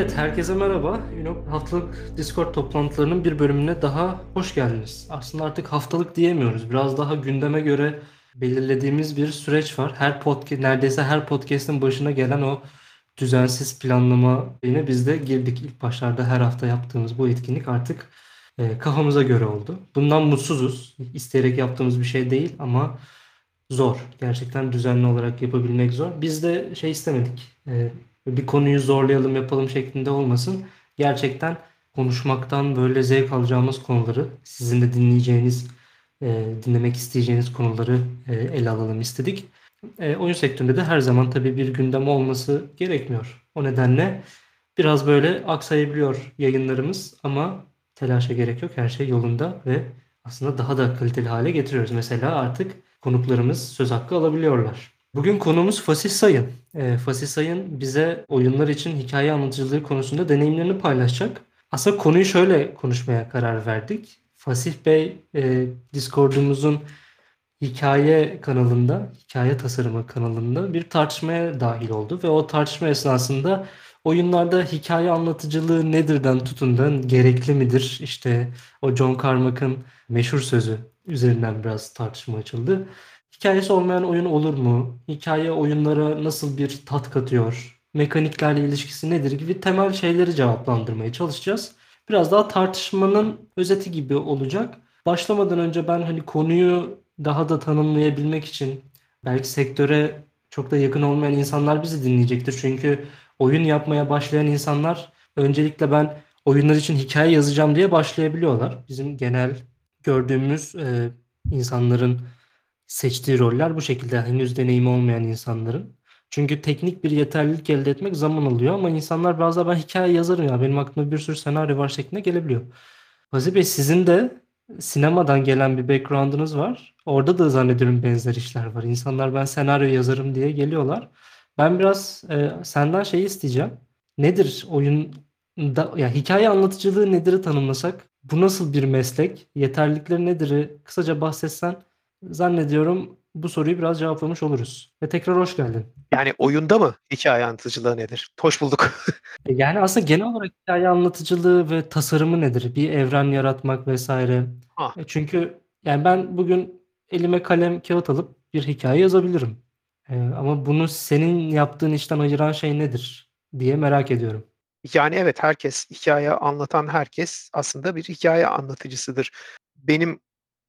Evet, herkese merhaba. Ünop haftalık Discord toplantılarının bir bölümüne daha hoş geldiniz. Aslında artık haftalık diyemiyoruz. Biraz daha gündeme göre belirlediğimiz bir süreç var. Her podcast, neredeyse her podcast'in başına gelen o düzensiz planlama yine biz de girdik. İlk başlarda her hafta yaptığımız bu etkinlik artık e, kafamıza göre oldu. Bundan mutsuzuz. İsteyerek yaptığımız bir şey değil ama zor. Gerçekten düzenli olarak yapabilmek zor. Biz de şey istemedik. E, bir konuyu zorlayalım yapalım şeklinde olmasın. Gerçekten konuşmaktan böyle zevk alacağımız konuları, sizin de dinleyeceğiniz, e, dinlemek isteyeceğiniz konuları e, ele alalım istedik. E, oyun sektöründe de her zaman tabii bir gündem olması gerekmiyor. O nedenle biraz böyle aksayabiliyor yayınlarımız ama telaşa gerek yok. Her şey yolunda ve aslında daha da kaliteli hale getiriyoruz. Mesela artık konuklarımız söz hakkı alabiliyorlar. Bugün konumuz Fasih Sayın. E, Fasih Sayın bize oyunlar için hikaye anlatıcılığı konusunda deneyimlerini paylaşacak. Aslında konuyu şöyle konuşmaya karar verdik. Fasih Bey e, Discord'umuzun hikaye kanalında, hikaye tasarımı kanalında bir tartışmaya dahil oldu ve o tartışma esnasında oyunlarda hikaye anlatıcılığı nedirden tutun da gerekli midir? İşte o John Carmack'ın meşhur sözü üzerinden biraz tartışma açıldı. Hikayesi olmayan oyun olur mu? Hikaye oyunlara nasıl bir tat katıyor? Mekaniklerle ilişkisi nedir gibi temel şeyleri cevaplandırmaya çalışacağız. Biraz daha tartışmanın özeti gibi olacak. Başlamadan önce ben hani konuyu daha da tanımlayabilmek için belki sektöre çok da yakın olmayan insanlar bizi dinleyecektir. Çünkü oyun yapmaya başlayan insanlar öncelikle ben oyunlar için hikaye yazacağım diye başlayabiliyorlar. Bizim genel gördüğümüz e, insanların seçtiği roller bu şekilde henüz deneyimi olmayan insanların. Çünkü teknik bir yeterlilik elde etmek zaman alıyor ama insanlar bazen ben hikaye yazarım ya benim aklımda bir sürü senaryo var şeklinde gelebiliyor. Aziz Bey sizin de sinemadan gelen bir background'ınız var. Orada da zannediyorum benzer işler var. İnsanlar ben senaryo yazarım diye geliyorlar. Ben biraz e, senden şeyi isteyeceğim. Nedir oyun da, ya hikaye anlatıcılığı nedir'i tanımlasak? Bu nasıl bir meslek? Yeterlilikleri nedir'i kısaca bahsetsen Zannediyorum bu soruyu biraz cevaplamış oluruz. Ve tekrar hoş geldin. Yani oyunda mı hikaye anlatıcılığı nedir? Hoş bulduk. E, yani aslında genel olarak hikaye anlatıcılığı ve tasarımı nedir? Bir evren yaratmak vesaire. Ha. E, çünkü yani ben bugün elime kalem kağıt alıp bir hikaye yazabilirim. Ee, ama bunu senin yaptığın işten ayıran şey nedir diye merak ediyorum. Yani evet herkes hikaye anlatan herkes aslında bir hikaye anlatıcısıdır. Benim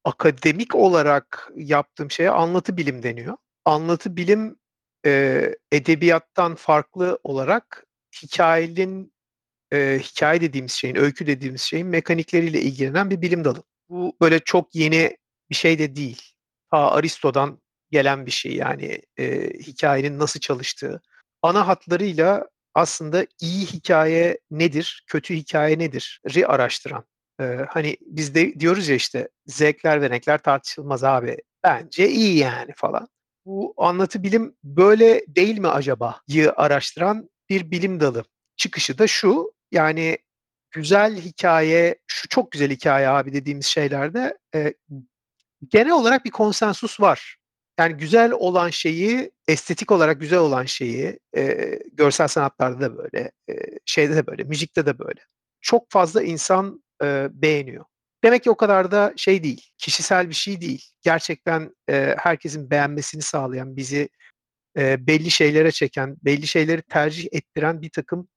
akademik olarak yaptığım şeye anlatı bilim deniyor. Anlatı bilim e, edebiyattan farklı olarak hikayenin e, hikaye dediğimiz şeyin, öykü dediğimiz şeyin mekanikleriyle ilgilenen bir bilim dalı. Bu böyle çok yeni bir şey de değil. Ta Aristo'dan gelen bir şey yani e, hikayenin nasıl çalıştığı. Ana hatlarıyla aslında iyi hikaye nedir, kötü hikaye nedir ri araştıran Hani biz de diyoruz ya işte zevkler ve renkler tartışılmaz abi. Bence iyi yani falan. Bu anlatı bilim böyle değil mi acaba?'yı araştıran bir bilim dalı. Çıkışı da şu, yani güzel hikaye, şu çok güzel hikaye abi dediğimiz şeylerde, eee, genel olarak bir konsensus var. Yani güzel olan şeyi, estetik olarak güzel olan şeyi, eee, görsel sanatlarda da böyle, eee, şeyde de böyle, müzikte de böyle. Çok fazla insan eee, beğeniyor. Demek ki o kadar da şey değil, kişisel bir şey değil. Gerçekten, eee, herkesin beğenmesini sağlayan, bizi, eee, belli şeylere çeken, belli şeyleri tercih ettiren birtakım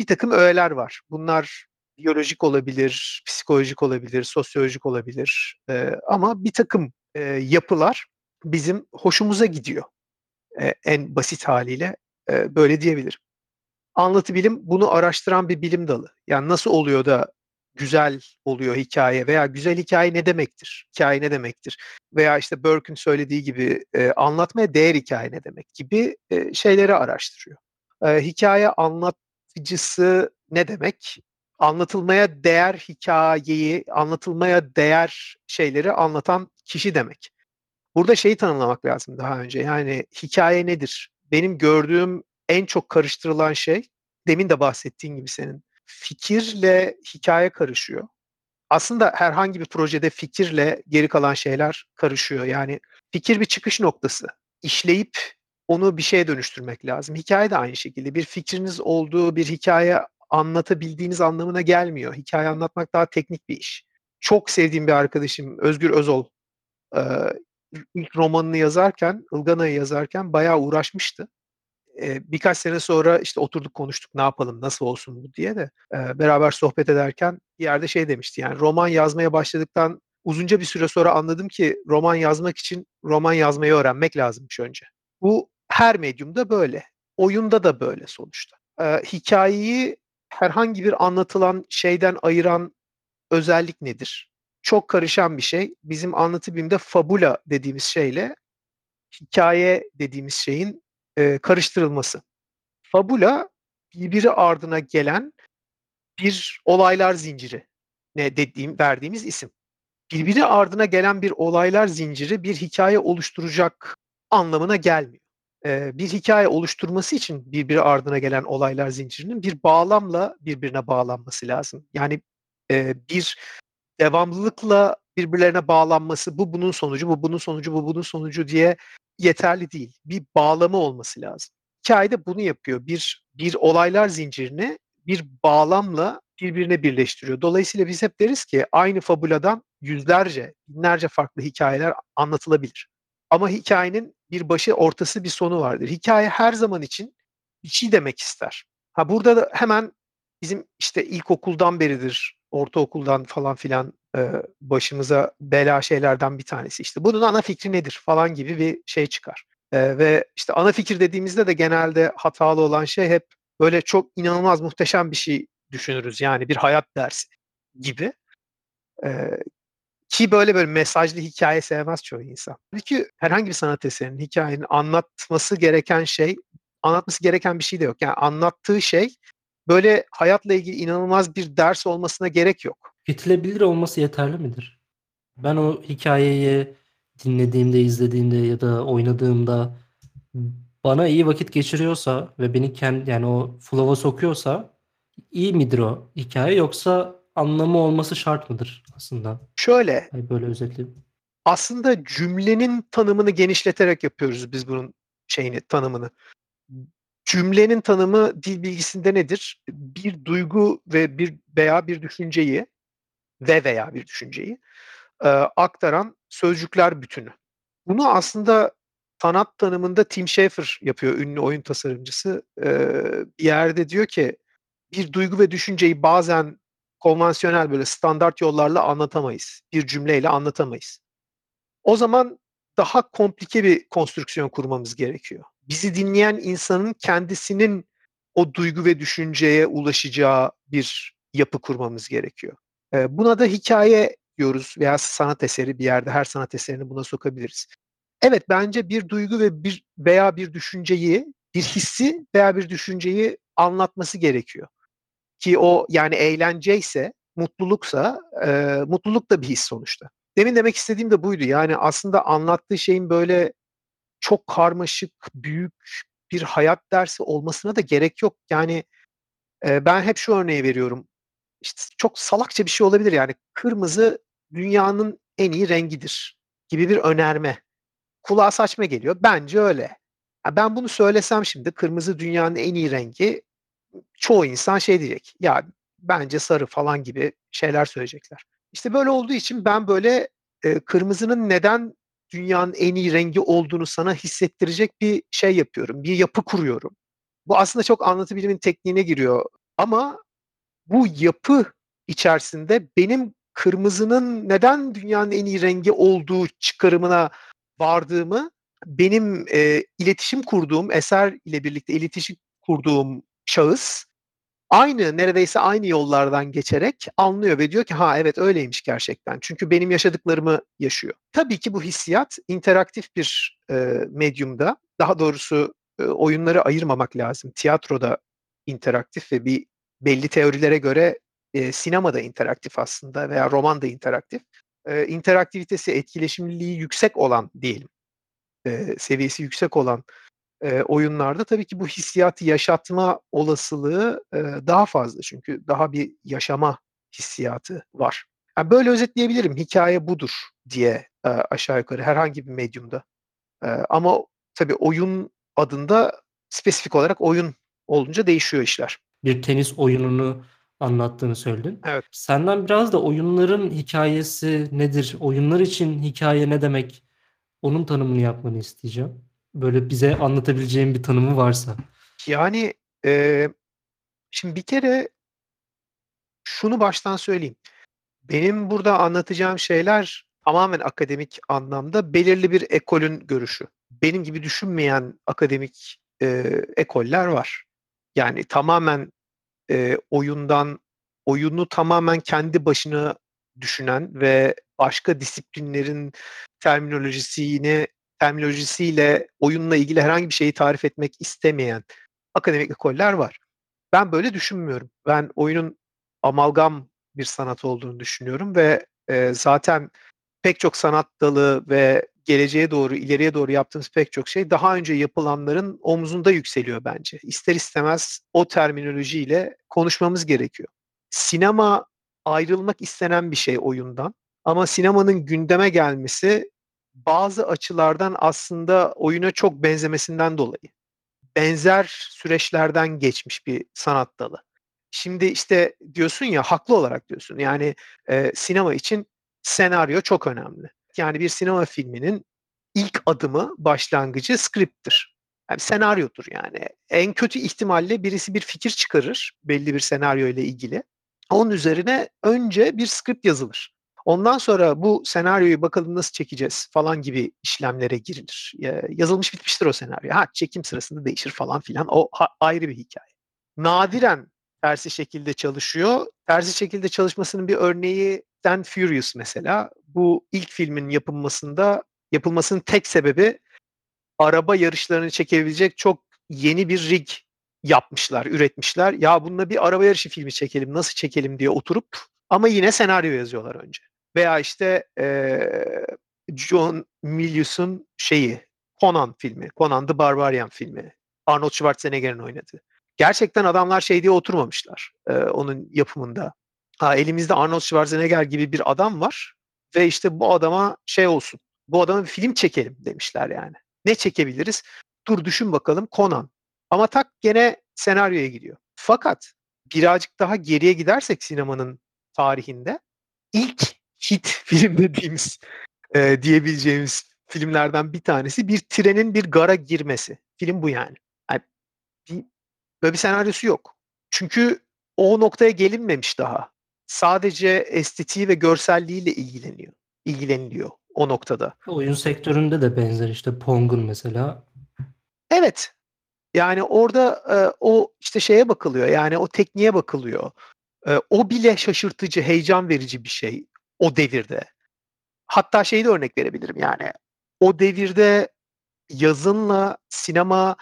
birtakım öğeler var. Bunlar biyolojik olabilir, psikolojik olabilir, sosyolojik olabilir, eee, ama birtakım, eee, yapılar bizim hoşumuza gidiyor. Eee, en basit hâliyle, eee, böyle diyebilirim. Anlatı bilim bunu araştıran bir bilim dalı. Yani nasıl oluyor da güzel oluyor hikaye veya güzel hikaye ne demektir? Hikaye ne demektir? Veya işte Burke'ün söylediği gibi e, anlatmaya değer hikaye ne demek gibi e, şeyleri araştırıyor. E, hikaye anlatıcısı ne demek? Anlatılmaya değer hikayeyi, anlatılmaya değer şeyleri anlatan kişi demek. Burada şeyi tanımlamak lazım daha önce. Yani hikaye nedir? Benim gördüğüm en çok karıştırılan şey, demin de bahsettiğin gibi senin, fikirle hikaye karışıyor. Aslında herhangi bir projede fikirle geri kalan şeyler karışıyor. Yani fikir bir çıkış noktası. İşleyip onu bir şeye dönüştürmek lazım. Hikaye de aynı şekilde. Bir fikriniz olduğu bir hikaye anlatabildiğiniz anlamına gelmiyor. Hikaye anlatmak daha teknik bir iş. Çok sevdiğim bir arkadaşım Özgür Özol ilk romanını yazarken, Ilgana'yı yazarken bayağı uğraşmıştı. Eee, birkaç sene sonra işte oturduk konuştuk ne yapalım, nasıl olsun bu diye de eee, beraber sohbet ederken bir yerde şey demişti yani roman yazmaya başladıktan uzunca bir süre sonra anladım ki roman yazmak için roman yazmayı öğrenmek lazımmış önce. Bu her medyumda böyle. Oyunda da böyle sonuçta. Eee, hikayeyi herhangi bir anlatılan şeyden ayıran özellik nedir? Çok karışan bir şey. Bizim anlatı bilimde fabula dediğimiz şeyle hikaye dediğimiz şeyin eee, karıştırılması. Fabula birbiri ardına gelen bir olaylar zinciri ne dediğim verdiğimiz isim. Birbiri ardına gelen bir olaylar zinciri bir hikaye oluşturacak anlamına gelmiyor. Eee, bir hikaye oluşturması için birbiri ardına gelen olaylar zincirinin bir bağlamla birbirine bağlanması lazım. Yani, eee, bir devamlılıkla birbirlerine bağlanması, bu bunun sonucu, bu bunun sonucu, bu bunun sonucu diye yeterli değil. Bir bağlamı olması lazım. Hikâye de bunu yapıyor. Bir bir olaylar zincirini bir bağlamla birbirine birleştiriyor. Dolayısıyla biz hep deriz ki aynı fabuladan yüzlerce, binlerce farklı hikâyeler anlatılabilir. Ama hikâyenin bir başı, ortası, bir sonu vardır. Hikâye her zaman için bir şey demek ister. Ha, burada da hemen bizim işte ilkokuldan beridir, ortaokuldan falan filan, başımıza bela şeylerden bir tanesi. İşte bunun ana fikri nedir falan gibi bir şey çıkar. Ve işte ana fikir dediğimizde de genelde hatalı olan şey hep böyle çok inanılmaz muhteşem bir şey düşünürüz. Yani bir hayat dersi gibi. Ki böyle böyle mesajlı hikâye sevmez çoğu insan. Halbuki herhangi bir sanat eserinin, hikâyenin anlatması gereken şey, anlatması gereken bir şey de yok. Yani anlattığı şey böyle hayatla ilgili inanılmaz bir ders olmasına gerek yok. Tüketilebilir olması yeterli midir? Ben o hikâyeyi dinlediğimde, izlediğimde ya da oynadığımda bana iyi vakit geçiriyorsa ve beni ken yani o flow'a sokuyorsa iyi midir o hikâye yoksa anlamı olması şart mıdır aslında? Şöyle Hani böyle özetleyeyim. aslında cümlenin tanımını genişleterek yapıyoruz biz bunun şeyini, tanımını. Cümlenin tanımı dil bilgisinde nedir? Bir duygu ve bir veya bir düşünceyi ve veya bir düşünceyi, eee, aktaran sözcükler bütünü. Bunu aslında sanat tanımında Tim Schafer yapıyor, ünlü oyun tasarımcısı. Eee, bir yerde diyor ki, "Bir duygu ve düşünceyi bazen konvansiyonel, böyle standart yollarla anlatamayız. Bir cümleyle anlatamayız. O zaman daha komplike bir konstrüksiyon kurmamız gerekiyor. Bizi dinleyen insanın kendisinin o duygu ve düşünceye ulaşacağı bir yapı kurmamız gerekiyor. Eee, buna da hikâye diyoruz veya sanat eseri bir yerde her sanat eserini buna sokabiliriz. Evet, bence bir duygu ve bir veya bir düşünceyi, bir hissi veya bir düşünceyi anlatması gerekiyor. Ki o yani eğlenceyse, mutluluksa, eee, mutluluk da bir his sonuçta. Demin demek istediğim de buydu. Yani aslında anlattığı şeyin böyle çok karmaşık, büyük bir hayat dersi olmasına da gerek yok. Yani, eee, ben hep şu örneği veriyorum. İşte çok salakça bir şey olabilir yani. Kırmızı dünyanın en iyi rengidir gibi bir önerme. Kulağa saçma geliyor. Bence öyle. Ya, ben bunu söylesem şimdi kırmızı dünyanın en iyi rengi, çoğu insan şey diyecek, ya bence sarı falan gibi şeyler söyleyecekler. İşte böyle olduğu için ben böyle, eee, kırmızının neden dünyanın en iyi rengi olduğunu sana hissettirecek bir şey yapıyorum, bir yapı kuruyorum. Bu aslında çok anlatı bilimin tekniğine giriyor ama bu yapı içerisinde benim kırmızının neden dünyanın en iyi rengi olduğu çıkarımına vardığımı benim, eee, iletişim kurduğum, eser ile birlikte iletişim kurduğum şahıs aynı, neredeyse aynı yollardan geçerek anlıyor ve diyor ki, "Ha, evet öyleymiş gerçekten." Çünkü benim yaşadıklarımı yaşıyor. Tabii ki bu hissiyat interaktif bir, eee, medyumda, daha doğrusu, eee, oyunları ayırmamak lazım. Tiyatro da interaktif ve bir belli teorilere göre, eee, sinema da interaktif aslında veya roman da interaktif. Eee, interaktivitesi, etkileşimliliği yüksek olan diyelim, eee, seviyesi yüksek olan, eee, oyunlarda tabii ki bu hissiyatı yaşatma olasılığı, eee, daha fazla. Çünkü daha bir yaşama hissiyatı var. Ya, böyle özetleyebilirim. Hikâye budur diye, eee, aşağı yukarı herhangi bir medyumda. Eee, ama tabii oyun adında spesifik olarak oyun olunca değişiyor işler. Bir tenis oyununu anlattığını söyledin. Evet. Senden biraz da oyunların hikayesi nedir? Oyunlar için hikaye ne demek? Onun tanımını yapmanı isteyeceğim. Böyle bize anlatabileceğin bir tanımı varsa. Yani e, şimdi bir kere şunu baştan söyleyeyim. Benim burada anlatacağım şeyler tamamen akademik anlamda belirli bir ekolün görüşü. Benim gibi düşünmeyen akademik e, ekoller var. Yani tamamen e, oyundan, oyunu tamamen kendi başına düşünen ve başka disiplinlerin terminolojisini terminolojisiyle oyunla ilgili herhangi bir şeyi tarif etmek istemeyen akademik ekoller var. Ben böyle düşünmüyorum. Ben oyunun amalgam bir sanat olduğunu düşünüyorum ve e, zaten pek çok sanat dalı ve geleceğe doğru, ileriye doğru yaptığımız pek çok şey daha önce yapılanların omzunda yükseliyor bence. İster istemez o terminolojiyle konuşmamız gerekiyor. Sinema ayrılmak istenen bir şey oyundan ama sinemanın gündeme gelmesi bazı açılardan aslında oyuna çok benzemesinden dolayı. Benzer süreçlerden geçmiş bir sanat dalı. Şimdi işte diyorsun ya haklı olarak diyorsun. Yani e, sinema için senaryo çok önemli. Yani bir sinema filminin ilk adımı, başlangıcı script'tir. Yani senaryodur yani. En kötü ihtimalle birisi bir fikir çıkarır belli bir senaryo ile ilgili. Onun üzerine önce bir script yazılır. Ondan sonra bu senaryoyu bakalım nasıl çekeceğiz falan gibi işlemlere girilir. Yazılmış bitmiştir o senaryo. Ha çekim sırasında değişir falan filan. O ayrı bir hikaye. Nadiren tersi şekilde çalışıyor. Tersi şekilde çalışmasının bir örneği Dan Furious mesela. Bu ilk filmin yapılmasında yapılmasının tek sebebi araba yarışlarını çekebilecek çok yeni bir rig yapmışlar, üretmişler. Ya bununla bir araba yarışı filmi çekelim, nasıl çekelim diye oturup ama yine senaryo yazıyorlar önce. Veya işte ee, John Milius'un şeyi, Conan filmi, Conan the Barbarian filmi. Arnold Schwarzenegger'in oynadığı. Gerçekten adamlar şey diye oturmamışlar e, onun yapımında. Ha, elimizde Arnold Schwarzenegger gibi bir adam var ve işte bu adama şey olsun, bu adama bir film çekelim demişler yani. Ne çekebiliriz? Dur düşün bakalım Conan. Ama tak gene senaryoya gidiyor. Fakat birazcık daha geriye gidersek sinemanın tarihinde ilk hit film dediğimiz e, diyebileceğimiz filmlerden bir tanesi bir trenin bir gara girmesi. Film bu yani. Böyle bir senaryosu yok. Çünkü o noktaya gelinmemiş daha. Sadece estetiği ve görselliğiyle ilgileniyor. ilgileniliyor o noktada. Oyun sektöründe de benzer işte Pong'un mesela. Evet. Yani orada e, o işte şeye bakılıyor. Yani o tekniğe bakılıyor. E, o bile şaşırtıcı, heyecan verici bir şey o devirde. Hatta şeyi de örnek verebilirim yani. O devirde yazınla sinema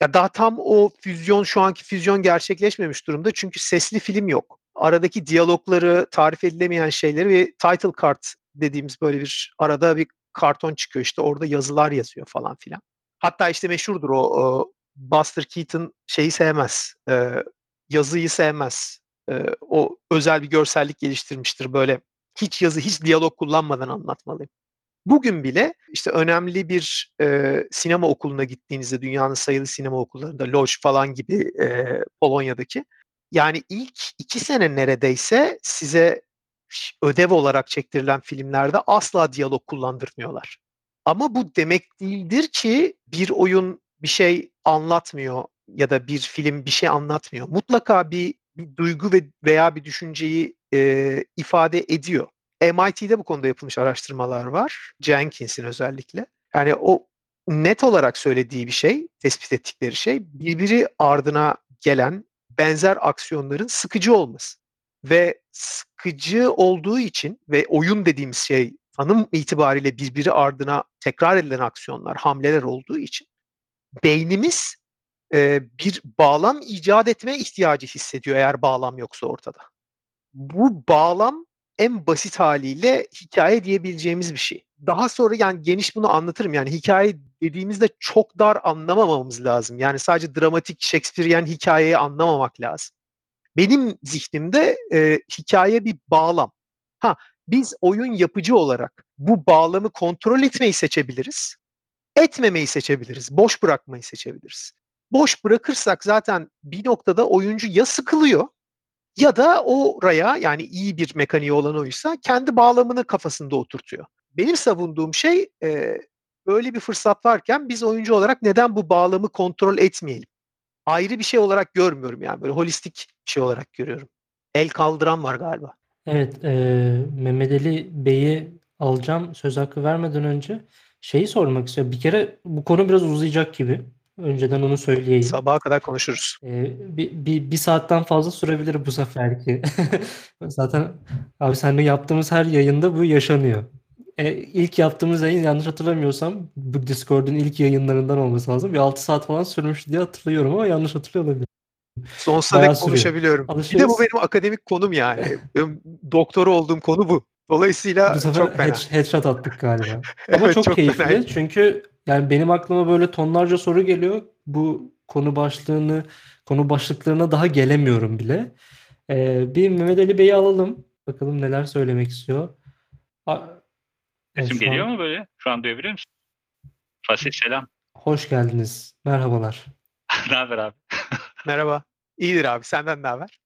ya daha tam o füzyon şu anki füzyon gerçekleşmemiş durumda çünkü sesli film yok. Aradaki diyalogları, tarif edilemeyen şeyleri ve title card dediğimiz böyle bir arada bir karton çıkıyor işte orada yazılar yazıyor falan filan. Hatta işte meşhurdur o, o Buster Keaton şeyi sevmez. E, yazıyı sevmez. E, o özel bir görsellik geliştirmiştir böyle hiç yazı, hiç diyalog kullanmadan anlatmalıyım. Bugün bile işte önemli bir e, sinema okuluna gittiğinizde dünyanın sayılı sinema okullarında Lodge falan gibi e, Polonya'daki yani ilk iki sene neredeyse size ödev olarak çektirilen filmlerde asla diyalog kullandırmıyorlar. Ama bu demek değildir ki bir oyun bir şey anlatmıyor ya da bir film bir şey anlatmıyor. Mutlaka bir, bir duygu ve veya bir düşünceyi e, ifade ediyor. MIT'de bu konuda yapılmış araştırmalar var. Jenkins'in özellikle. Yani o net olarak söylediği bir şey, tespit ettikleri şey birbiri ardına gelen benzer aksiyonların sıkıcı olması. Ve sıkıcı olduğu için ve oyun dediğimiz şey tanım itibariyle birbiri ardına tekrar edilen aksiyonlar, hamleler olduğu için beynimiz e, bir bağlam icat etme ihtiyacı hissediyor eğer bağlam yoksa ortada. Bu bağlam en basit haliyle hikaye diyebileceğimiz bir şey. Daha sonra yani geniş bunu anlatırım. Yani hikaye dediğimizde çok dar anlamamamız lazım. Yani sadece dramatik Shakespearean hikayeyi anlamamak lazım. Benim zihnimde e, hikaye bir bağlam. Ha biz oyun yapıcı olarak bu bağlamı kontrol etmeyi seçebiliriz. etmemeyi seçebiliriz. Boş bırakmayı seçebiliriz. Boş bırakırsak zaten bir noktada oyuncu ya sıkılıyor ya da oraya yani iyi bir mekaniği olan oysa kendi bağlamını kafasında oturtuyor. Benim savunduğum şey e, böyle bir fırsat varken biz oyuncu olarak neden bu bağlamı kontrol etmeyelim? Ayrı bir şey olarak görmüyorum yani böyle holistik bir şey olarak görüyorum. El kaldıran var galiba. Evet, e, Mehmet Ali Bey'i alacağım söz hakkı vermeden önce şeyi sormak istiyorum. Bir kere bu konu biraz uzayacak gibi. Önceden onu söyleyeyim. Sabaha kadar konuşuruz. Ee, bir, bir, bir saatten fazla sürebilir bu seferki. Zaten abi seninle yaptığımız her yayında bu yaşanıyor. E, ilk yaptığımız yayın yanlış hatırlamıyorsam bu Discord'un ilk yayınlarından olması lazım. Bir 6 saat falan sürmüş diye hatırlıyorum ama yanlış hatırlıyor olabilirim. Sonsuza dek konuşabiliyorum. Bir de Alışırız. bu benim akademik konum yani. Benim doktora olduğum konu bu. Dolayısıyla Bu sefer çok fena. head- headshot attık galiba. Ama Evet, çok, çok keyifli. fena. Çünkü yani benim aklıma böyle tonlarca soru geliyor. Bu konu başlığını, konu başlıklarına daha gelemiyorum bile. Ee, bir Mehmet Ali Bey'i alalım. Bakalım neler söylemek istiyor. A- Sesim an- geliyor mu böyle? Şu an duyabiliyor musun? Fasih selam. Hoş geldiniz. Merhabalar. ne haber abi? Merhaba. İyidir abi. Senden ne haber?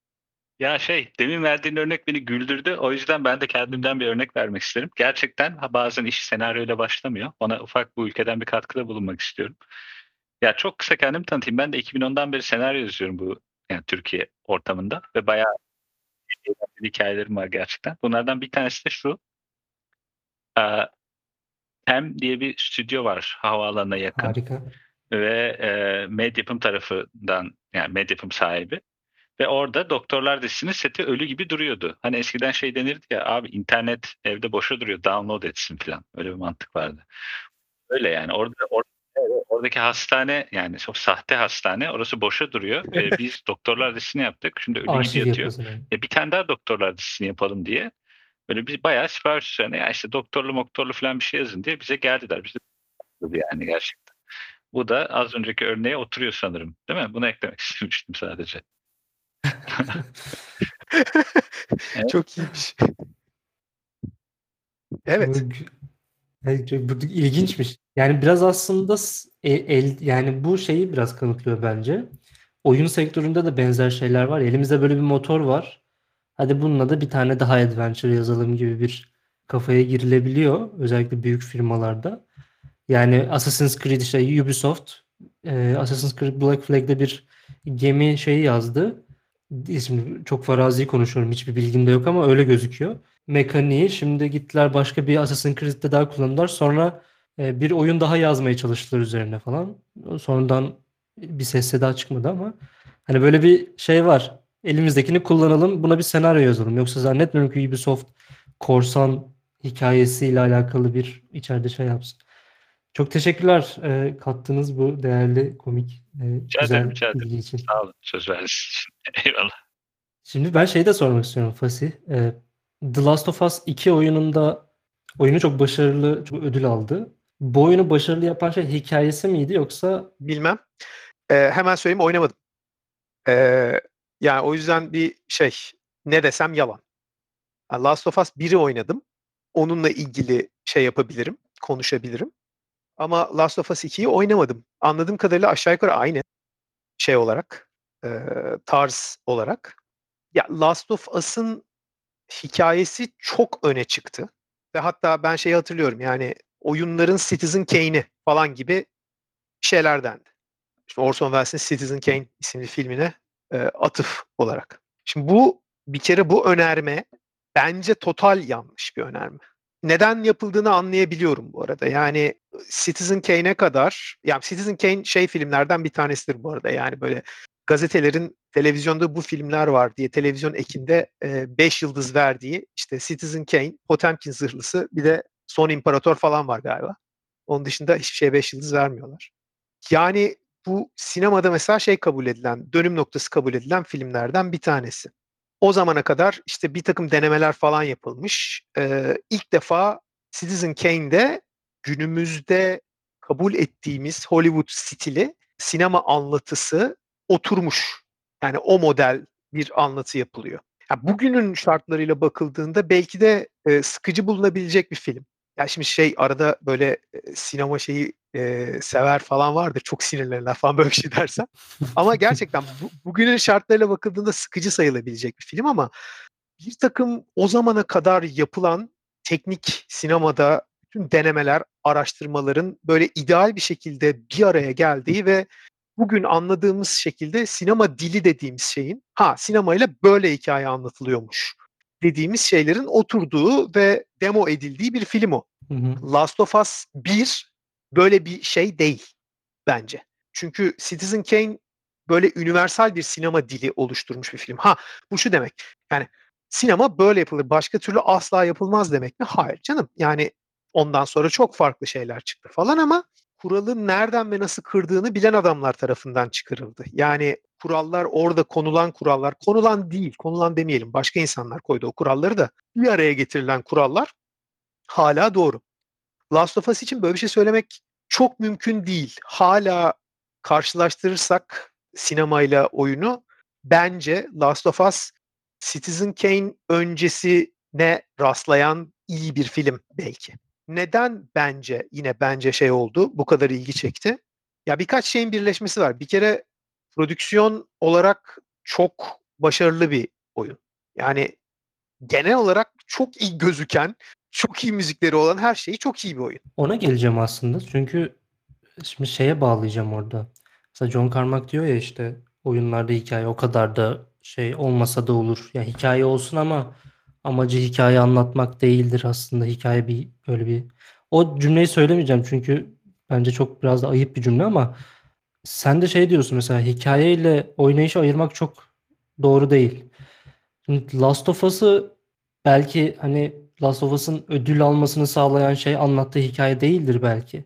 Ya şey demin verdiğin örnek beni güldürdü. O yüzden ben de kendimden bir örnek vermek isterim. Gerçekten bazen iş senaryoyla başlamıyor. Ona ufak bu ülkeden bir katkıda bulunmak istiyorum. Ya çok kısa kendimi tanıtayım. Ben de 2010'dan beri senaryo yazıyorum bu yani Türkiye ortamında ve bayağı eğlenceli hikayelerim var gerçekten. Bunlardan bir tanesi de şu. Ee, Tem diye bir stüdyo var havaalanına yakın. Harika. ve e, Medyapım tarafından yani Medyapım sahibi ve orada Doktorlar dizisinin seti ölü gibi duruyordu. Hani eskiden şey denirdi ya abi internet evde boşa duruyor download etsin falan. Öyle bir mantık vardı. Öyle yani orada or- evet, oradaki hastane yani o sahte hastane orası boşa duruyor. ve biz Doktorlar dizisini yaptık. Şimdi ölü gibi Arşiv yatıyor. yapıyorsun. yani. E, bir tane daha doktorlar dizisini yapalım diye. Böyle bir bayağı sipariş üzerine ya işte doktorlu moktorlu falan bir şey yazın diye bize geldiler. Biz de yani gerçekten. Bu da az önceki örneğe oturuyor sanırım. Değil mi? Bunu eklemek istemiştim sadece. Evet. Çok iyiymiş. Evet. Bu çok- ilginçmiş. Yani biraz aslında s- e- el, yani bu şeyi biraz kanıtlıyor bence. Oyun sektöründe de benzer şeyler var. Elimizde böyle bir motor var. Hadi bununla da bir tane daha adventure yazalım gibi bir kafaya girilebiliyor. Özellikle büyük firmalarda. Yani Assassin's Creed işte Ubisoft e, Assassin's Creed Black Flag'de bir gemi şeyi yazdı. Şimdi çok farazi konuşuyorum. Hiçbir bilgim de yok ama öyle gözüküyor. Mekaniği şimdi gittiler başka bir Assassin's Creed'de daha kullandılar. Sonra e, bir oyun daha yazmaya çalıştılar üzerine falan. Sonradan bir ses daha çıkmadı ama hani böyle bir şey var. Elimizdekini kullanalım. Buna bir senaryo yazalım. Yoksa zannetmiyorum ki Ubisoft korsan hikayesiyle alakalı bir içeride şey yapsın. Çok teşekkürler e, kattığınız bu değerli komik e, Rica güzel ederim, rica ederim. bilgi için. Sağ olun. Söz verdiğiniz için. Eyvallah. Şimdi ben şey de sormak istiyorum Fasih. E, The Last of Us 2 oyununda oyunu çok başarılı, çok ödül aldı. Bu oyunu başarılı yapan şey hikayesi miydi yoksa Bilmem. Ee, hemen söyleyeyim oynamadım. Ee, yani o yüzden bir şey ne desem yalan. Last of Us 1'i oynadım. Onunla ilgili şey yapabilirim, konuşabilirim. Ama Last of Us 2'yi oynamadım. Anladığım kadarıyla aşağı yukarı aynı şey olarak, e, tarz olarak. Ya Last of Us'ın hikayesi çok öne çıktı. Ve hatta ben şeyi hatırlıyorum yani oyunların Citizen Kane'i falan gibi şeyler dendi. İşte Orson Welles'in Citizen Kane isimli filmine e, atıf olarak. Şimdi bu bir kere bu önerme bence total yanlış bir önerme. Neden yapıldığını anlayabiliyorum bu arada. Yani Citizen Kane'e kadar, yani Citizen Kane şey filmlerden bir tanesidir bu arada. Yani böyle gazetelerin televizyonda bu filmler var diye televizyon ekinde 5 yıldız verdiği işte Citizen Kane, Potemkin zırhlısı bir de Son İmparator falan var galiba. Onun dışında hiçbir şeye 5 yıldız vermiyorlar. Yani bu sinemada mesela şey kabul edilen, dönüm noktası kabul edilen filmlerden bir tanesi. O zamana kadar işte bir takım denemeler falan yapılmış. Ee, ilk defa Citizen Kane'de günümüzde kabul ettiğimiz Hollywood stili sinema anlatısı oturmuş. Yani o model bir anlatı yapılıyor. Yani bugünün şartlarıyla bakıldığında belki de e, sıkıcı bulunabilecek bir film. Ya şimdi şey arada böyle e, sinema şeyi e, sever falan vardır. Çok sinirlenirler falan böyle bir şey dersen. Ama gerçekten bu, bugünün şartlarıyla bakıldığında sıkıcı sayılabilecek bir film ama bir takım o zamana kadar yapılan teknik sinemada bütün denemeler, araştırmaların böyle ideal bir şekilde bir araya geldiği ve bugün anladığımız şekilde sinema dili dediğimiz şeyin ha sinemayla böyle hikaye anlatılıyormuş dediğimiz şeylerin oturduğu ve demo edildiği bir film o. Hı hı. Last of Us 1 böyle bir şey değil bence. Çünkü Citizen Kane böyle universal bir sinema dili oluşturmuş bir film. Ha bu şu demek. Yani sinema böyle yapılır. Başka türlü asla yapılmaz demek mi? Hayır canım. Yani ondan sonra çok farklı şeyler çıktı falan ama kuralı nereden ve nasıl kırdığını bilen adamlar tarafından çıkarıldı. Yani kurallar orada konulan kurallar, konulan değil, konulan demeyelim. Başka insanlar koydu o kuralları da bir araya getirilen kurallar hala doğru. Last of Us için böyle bir şey söylemek çok mümkün değil. Hala karşılaştırırsak sinemayla oyunu bence Last of Us Citizen Kane öncesine rastlayan iyi bir film belki. Neden bence yine bence şey oldu bu kadar ilgi çekti? Ya birkaç şeyin birleşmesi var. Bir kere prodüksiyon olarak çok başarılı bir oyun. Yani genel olarak çok iyi gözüken, çok iyi müzikleri olan her şeyi çok iyi bir oyun. Ona geleceğim aslında. Çünkü şimdi şeye bağlayacağım orada. Mesela John Carmack diyor ya işte oyunlarda hikaye o kadar da şey olmasa da olur. Ya hikaye olsun ama amacı hikaye anlatmak değildir aslında. Hikaye bir böyle bir o cümleyi söylemeyeceğim çünkü bence çok biraz da ayıp bir cümle ama sen de şey diyorsun mesela hikayeyle oynayışı ayırmak çok doğru değil. Şimdi Last of Us'ı belki hani Last of Us'ın ödül almasını sağlayan şey anlattığı hikaye değildir belki.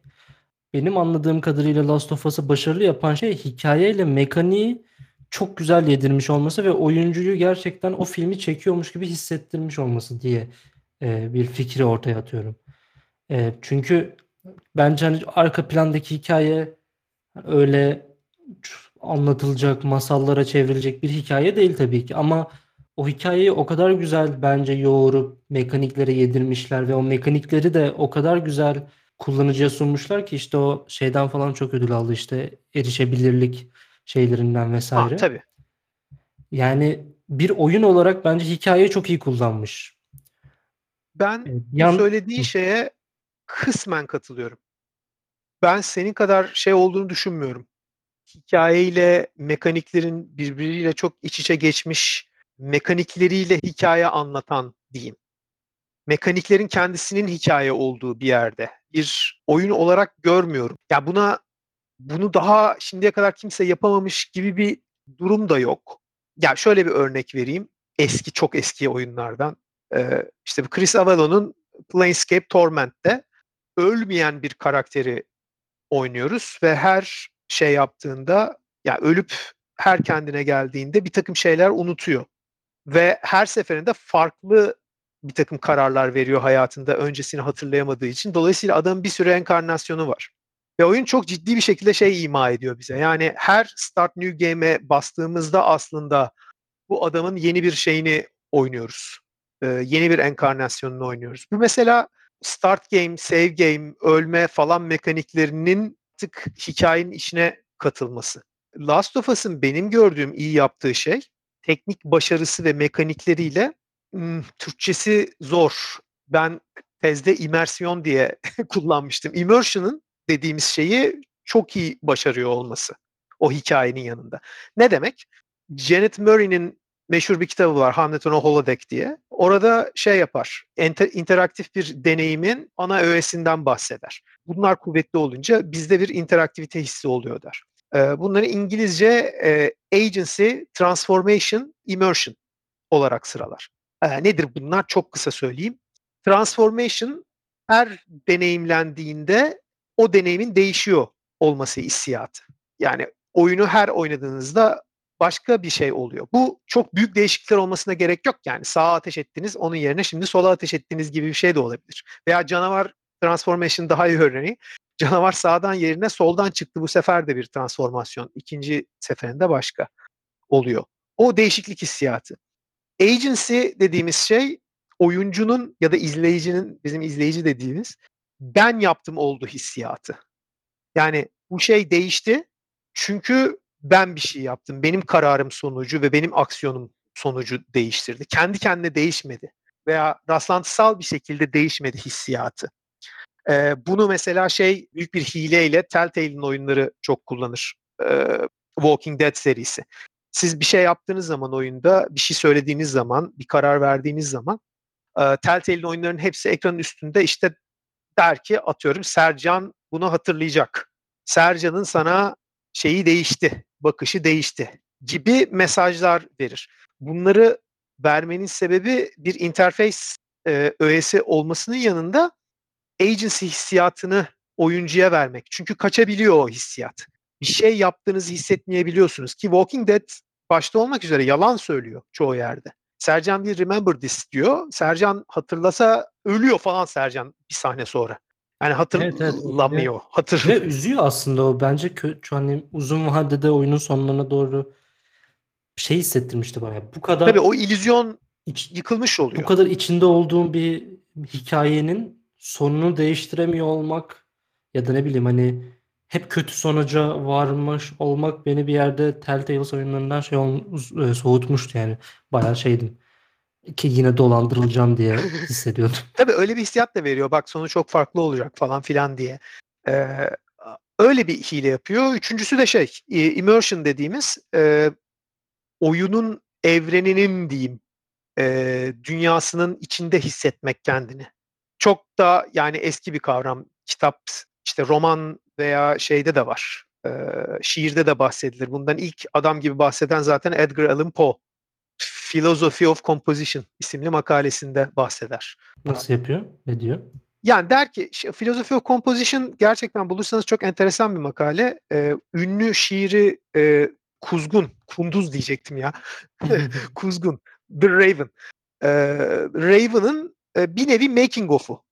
Benim anladığım kadarıyla Last of Us'ı başarılı yapan şey hikayeyle mekaniği çok güzel yedirmiş olması ve oyuncuyu gerçekten o filmi çekiyormuş gibi hissettirmiş olması diye e, bir fikri ortaya atıyorum. E, çünkü bence hani arka plandaki hikaye öyle anlatılacak, masallara çevrilecek bir hikaye değil tabii ki ama o hikayeyi o kadar güzel bence yoğurup mekaniklere yedirmişler ve o mekanikleri de o kadar güzel kullanıcıya sunmuşlar ki işte o şeyden falan çok ödül aldı işte erişebilirlik şeylerinden Ah vesaire. tabii. Yani bir oyun olarak bence hikayeyi çok iyi kullanmış. Ben E, bu yan söylediğin Hı. şeye kısmen katılıyorum. Ben senin kadar şey olduğunu düşünmüyorum. Hikayeyle mekaniklerin birbiriyle çok iç içe geçmiş, mekanikleriyle hikaye anlatan diyeyim. Mekaniklerin kendisinin hikaye olduğu bir yerde. Bir oyun olarak görmüyorum. Ya buna bunu daha şimdiye kadar kimse yapamamış gibi bir durum da yok. Ya şöyle bir örnek vereyim. Eski çok eski oyunlardan. Ee, işte Chris Avalo'nun Planescape Torment'te ölmeyen bir karakteri oynuyoruz ve her şey yaptığında ya ölüp her kendine geldiğinde bir takım şeyler unutuyor. Ve her seferinde farklı bir takım kararlar veriyor hayatında öncesini hatırlayamadığı için. Dolayısıyla adamın bir sürü enkarnasyonu var. Ve oyun çok ciddi bir şekilde şey ima ediyor bize. Yani her Start New Game'e bastığımızda aslında bu adamın yeni bir şeyini oynuyoruz. Ee, yeni bir enkarnasyonunu oynuyoruz. Bu mesela start game, save game, ölme falan mekaniklerinin tık hikayenin içine katılması. Last of Us'ın benim gördüğüm iyi yaptığı şey teknik başarısı ve mekanikleriyle hmm, Türkçesi zor. Ben tezde immersiyon diye kullanmıştım. Immersion'ın dediğimiz şeyi çok iyi başarıyor olması o hikayenin yanında. Ne demek? Janet Murray'nin meşhur bir kitabı var Hamlet on a Holodeck diye. Orada şey yapar, enter, interaktif bir deneyimin ana öğesinden bahseder. Bunlar kuvvetli olunca bizde bir interaktivite hissi oluyor der. Ee, bunları İngilizce e, agency, transformation, immersion olarak sıralar. Ee, nedir bunlar? Çok kısa söyleyeyim. Transformation her deneyimlendiğinde o deneyimin değişiyor olması hissiyatı. Yani oyunu her oynadığınızda başka bir şey oluyor. Bu çok büyük değişiklikler olmasına gerek yok yani. Sağa ateş ettiniz, onun yerine şimdi sola ateş ettiniz gibi bir şey de olabilir. Veya canavar transformation daha iyi örneği. Canavar sağdan yerine soldan çıktı. Bu sefer de bir transformasyon. İkinci seferinde başka oluyor. O değişiklik hissiyatı. Agency dediğimiz şey oyuncunun ya da izleyicinin bizim izleyici dediğimiz ben yaptım oldu hissiyatı. Yani bu şey değişti çünkü ben bir şey yaptım. Benim kararım sonucu ve benim aksiyonum sonucu değiştirdi. Kendi kendine değişmedi veya rastlantısal bir şekilde değişmedi hissiyatı. Ee, bunu mesela şey büyük bir hileyle Telltale'in oyunları çok kullanır. Ee, Walking Dead serisi. Siz bir şey yaptığınız zaman oyunda, bir şey söylediğiniz zaman, bir karar verdiğiniz zaman e, Telltale'in oyunlarının hepsi ekranın üstünde işte der ki atıyorum Sercan bunu hatırlayacak. Sercan'ın sana şeyi değişti, bakışı değişti gibi mesajlar verir. Bunları vermenin sebebi bir interface e, öğesi olmasının yanında agency hissiyatını oyuncuya vermek. Çünkü kaçabiliyor o hissiyat. Bir şey yaptığınızı hissetmeyebiliyorsunuz ki Walking Dead başta olmak üzere yalan söylüyor çoğu yerde. Sercan bir remember this diyor. Sercan hatırlasa ölüyor falan Sercan bir sahne sonra. Yani hatırlamıyor. Evet, evet. Hatır. Ve üzüyor aslında o. Bence kötü hani uzun vadede oyunun sonlarına doğru şey hissettirmişti bana. Bu kadar Tabii o illüzyon iç, yıkılmış oluyor. Bu kadar içinde olduğum bir hikayenin sonunu değiştiremiyor olmak ya da ne bileyim hani hep kötü sonuca varmış olmak beni bir yerde Telltales oyunlarından şey ol, e, soğutmuştu yani. Bayağı şeydim ki yine dolandırılacağım diye hissediyordum. Tabii öyle bir hissiyat da veriyor. Bak sonu çok farklı olacak falan filan diye. Ee, öyle bir hile yapıyor. Üçüncüsü de şey, immersion dediğimiz e, oyunun evreninin diyeyim e, dünyasının içinde hissetmek kendini. Çok da yani eski bir kavram. Kitap, işte roman veya şeyde de var. E, şiirde de bahsedilir. Bundan ilk adam gibi bahseden zaten Edgar Allan Poe. Philosophy of Composition isimli makalesinde bahseder. Nasıl yapıyor? Ne diyor? Yani der ki Philosophy of Composition gerçekten bulursanız çok enteresan bir makale. Ee, ünlü şiiri e, Kuzgun, Kunduz diyecektim ya. Kuzgun, The Raven. Ee, Raven'ın e, bir nevi making of'u.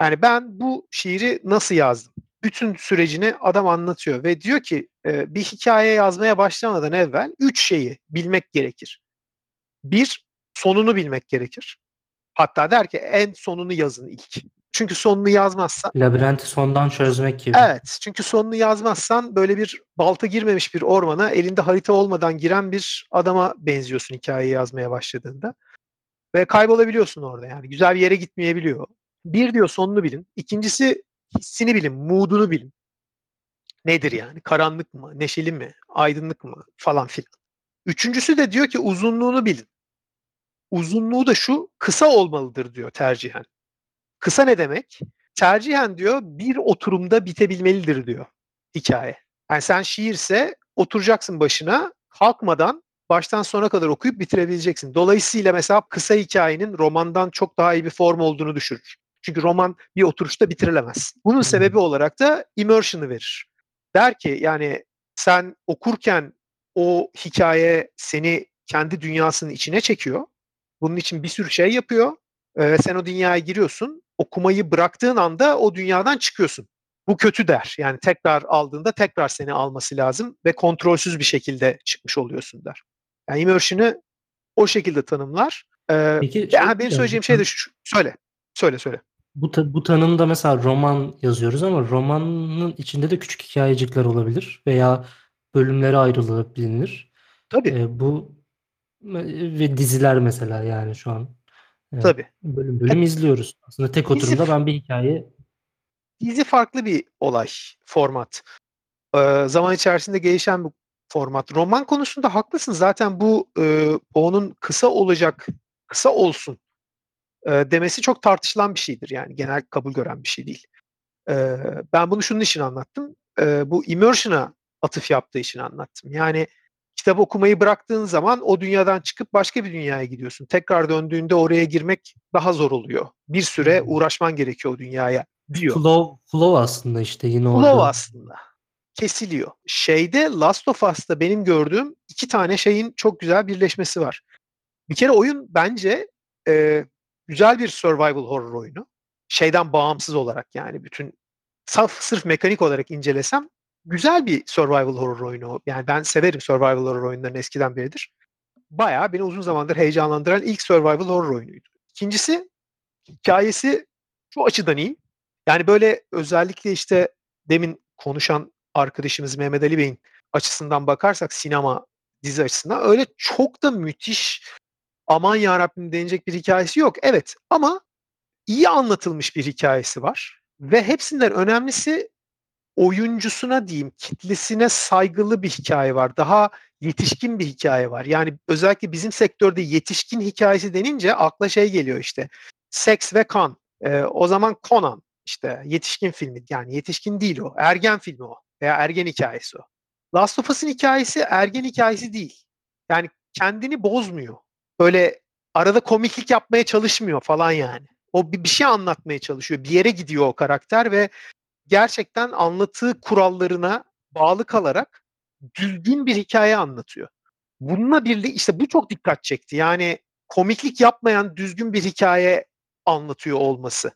Yani ben bu şiiri nasıl yazdım? Bütün sürecini adam anlatıyor ve diyor ki e, bir hikaye yazmaya başlamadan evvel üç şeyi bilmek gerekir. Bir, sonunu bilmek gerekir. Hatta der ki en sonunu yazın ilk. Çünkü sonunu yazmazsan... Labirenti sondan çözmek gibi. Evet. Çünkü sonunu yazmazsan böyle bir balta girmemiş bir ormana elinde harita olmadan giren bir adama benziyorsun hikayeyi yazmaya başladığında. Ve kaybolabiliyorsun orada yani. Güzel bir yere gitmeyebiliyor. Bir diyor sonunu bilin. İkincisi hissini bilin, moodunu bilin. Nedir yani? Karanlık mı? Neşeli mi? Aydınlık mı? Falan filan. Üçüncüsü de diyor ki uzunluğunu bilin. Uzunluğu da şu kısa olmalıdır diyor tercihen. Kısa ne demek? Tercihen diyor bir oturumda bitebilmelidir diyor hikaye. Yani sen şiirse oturacaksın başına kalkmadan baştan sona kadar okuyup bitirebileceksin. Dolayısıyla mesela kısa hikayenin romandan çok daha iyi bir form olduğunu düşürür. Çünkü roman bir oturuşta bitirilemez. Bunun sebebi olarak da immersion'ı verir. Der ki yani sen okurken o hikaye seni kendi dünyasının içine çekiyor. Bunun için bir sürü şey yapıyor ve sen o dünyaya giriyorsun. Okumayı bıraktığın anda o dünyadan çıkıyorsun. Bu kötü der. Yani tekrar aldığında tekrar seni alması lazım ve kontrolsüz bir şekilde çıkmış oluyorsun der. Yani immersion'ı o şekilde tanımlar. Ee, Peki, yani benim söyleyeceğim şey de şu. Söyle. Söyle söyle. Bu, ta, bu tanımda mesela roman yazıyoruz ama romanın içinde de küçük hikayecikler olabilir veya bölümlere ayrılabilir. Tabii. Ee, bu ve diziler mesela yani şu an. Evet, Tabii. Bölüm bölüm izliyoruz. Aslında tek oturumda dizi, ben bir hikaye dizi farklı bir olay, format. Ee, zaman içerisinde gelişen bir format. Roman konusunda haklısın. Zaten bu e, onun kısa olacak, kısa olsun e, demesi çok tartışılan bir şeydir. Yani genel kabul gören bir şey değil. E, ben bunu şunun için anlattım. E, bu immersion'a atıf yaptığı için anlattım. Yani kitap okumayı bıraktığın zaman o dünyadan çıkıp başka bir dünyaya gidiyorsun. Tekrar döndüğünde oraya girmek daha zor oluyor. Bir süre hmm. uğraşman gerekiyor o dünyaya diyor. Flow, flow aslında işte yine orada. Flow aslında. Kesiliyor. Şeyde Last of Us'ta benim gördüğüm iki tane şeyin çok güzel birleşmesi var. Bir kere oyun bence e, güzel bir survival horror oyunu. Şeyden bağımsız olarak yani bütün saf sırf mekanik olarak incelesem güzel bir survival horror oyunu. Yani ben severim survival horror oyunlarını eskiden beridir. Bayağı beni uzun zamandır heyecanlandıran ilk survival horror oyunuydu. İkincisi hikayesi şu açıdan iyi. Yani böyle özellikle işte demin konuşan arkadaşımız Mehmet Ali Bey'in açısından bakarsak sinema dizi açısından öyle çok da müthiş aman yarabbim denecek bir hikayesi yok. Evet ama iyi anlatılmış bir hikayesi var. Ve hepsinden önemlisi oyuncusuna diyeyim kitlesine saygılı bir hikaye var. Daha yetişkin bir hikaye var. Yani özellikle bizim sektörde yetişkin hikayesi denince akla şey geliyor işte. Seks ve kan. Ee, o zaman Conan işte yetişkin filmi yani yetişkin değil o. Ergen filmi o veya ergen hikayesi o. Last of Us'ın hikayesi ergen hikayesi değil. Yani kendini bozmuyor. Böyle arada komiklik yapmaya çalışmıyor falan yani. O bir, bir şey anlatmaya çalışıyor. Bir yere gidiyor o karakter ve gerçekten anlattığı kurallarına bağlı kalarak düzgün bir hikaye anlatıyor. Bununla birlikte işte bu çok dikkat çekti. Yani komiklik yapmayan düzgün bir hikaye anlatıyor olması.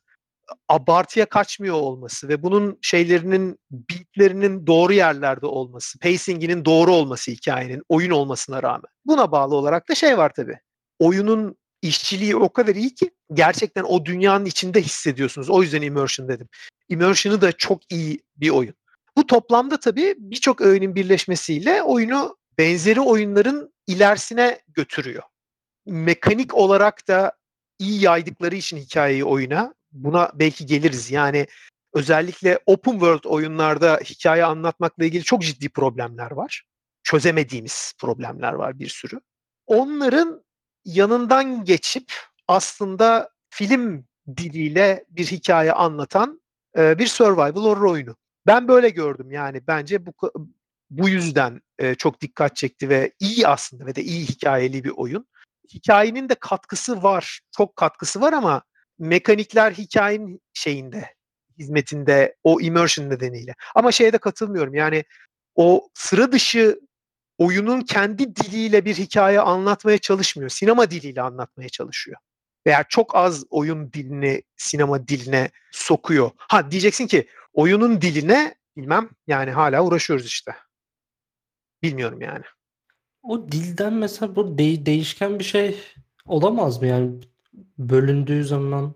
Abartıya kaçmıyor olması ve bunun şeylerinin beatlerinin doğru yerlerde olması, pacinginin doğru olması hikayenin, oyun olmasına rağmen. Buna bağlı olarak da şey var tabii. Oyunun işçiliği o kadar iyi ki gerçekten o dünyanın içinde hissediyorsunuz. O yüzden immersion dedim. Immersion'ı da çok iyi bir oyun. Bu toplamda tabii birçok öğenin birleşmesiyle oyunu benzeri oyunların ilerisine götürüyor. Mekanik olarak da iyi yaydıkları için hikayeyi oyuna buna belki geliriz. Yani özellikle open world oyunlarda hikaye anlatmakla ilgili çok ciddi problemler var. Çözemediğimiz problemler var bir sürü. Onların yanından geçip aslında film diliyle bir hikaye anlatan e, bir survival horror oyunu. Ben böyle gördüm yani bence bu bu yüzden e, çok dikkat çekti ve iyi aslında ve de iyi hikayeli bir oyun. Hikayenin de katkısı var, çok katkısı var ama mekanikler hikayenin şeyinde, hizmetinde, o immersion nedeniyle. Ama şeye de katılmıyorum yani o sıra dışı oyunun kendi diliyle bir hikaye anlatmaya çalışmıyor. Sinema diliyle anlatmaya çalışıyor. Veya çok az oyun dilini sinema diline sokuyor. Ha diyeceksin ki oyunun diline bilmem yani hala uğraşıyoruz işte. Bilmiyorum yani. O dilden mesela bu de- değişken bir şey olamaz mı yani bölündüğü zaman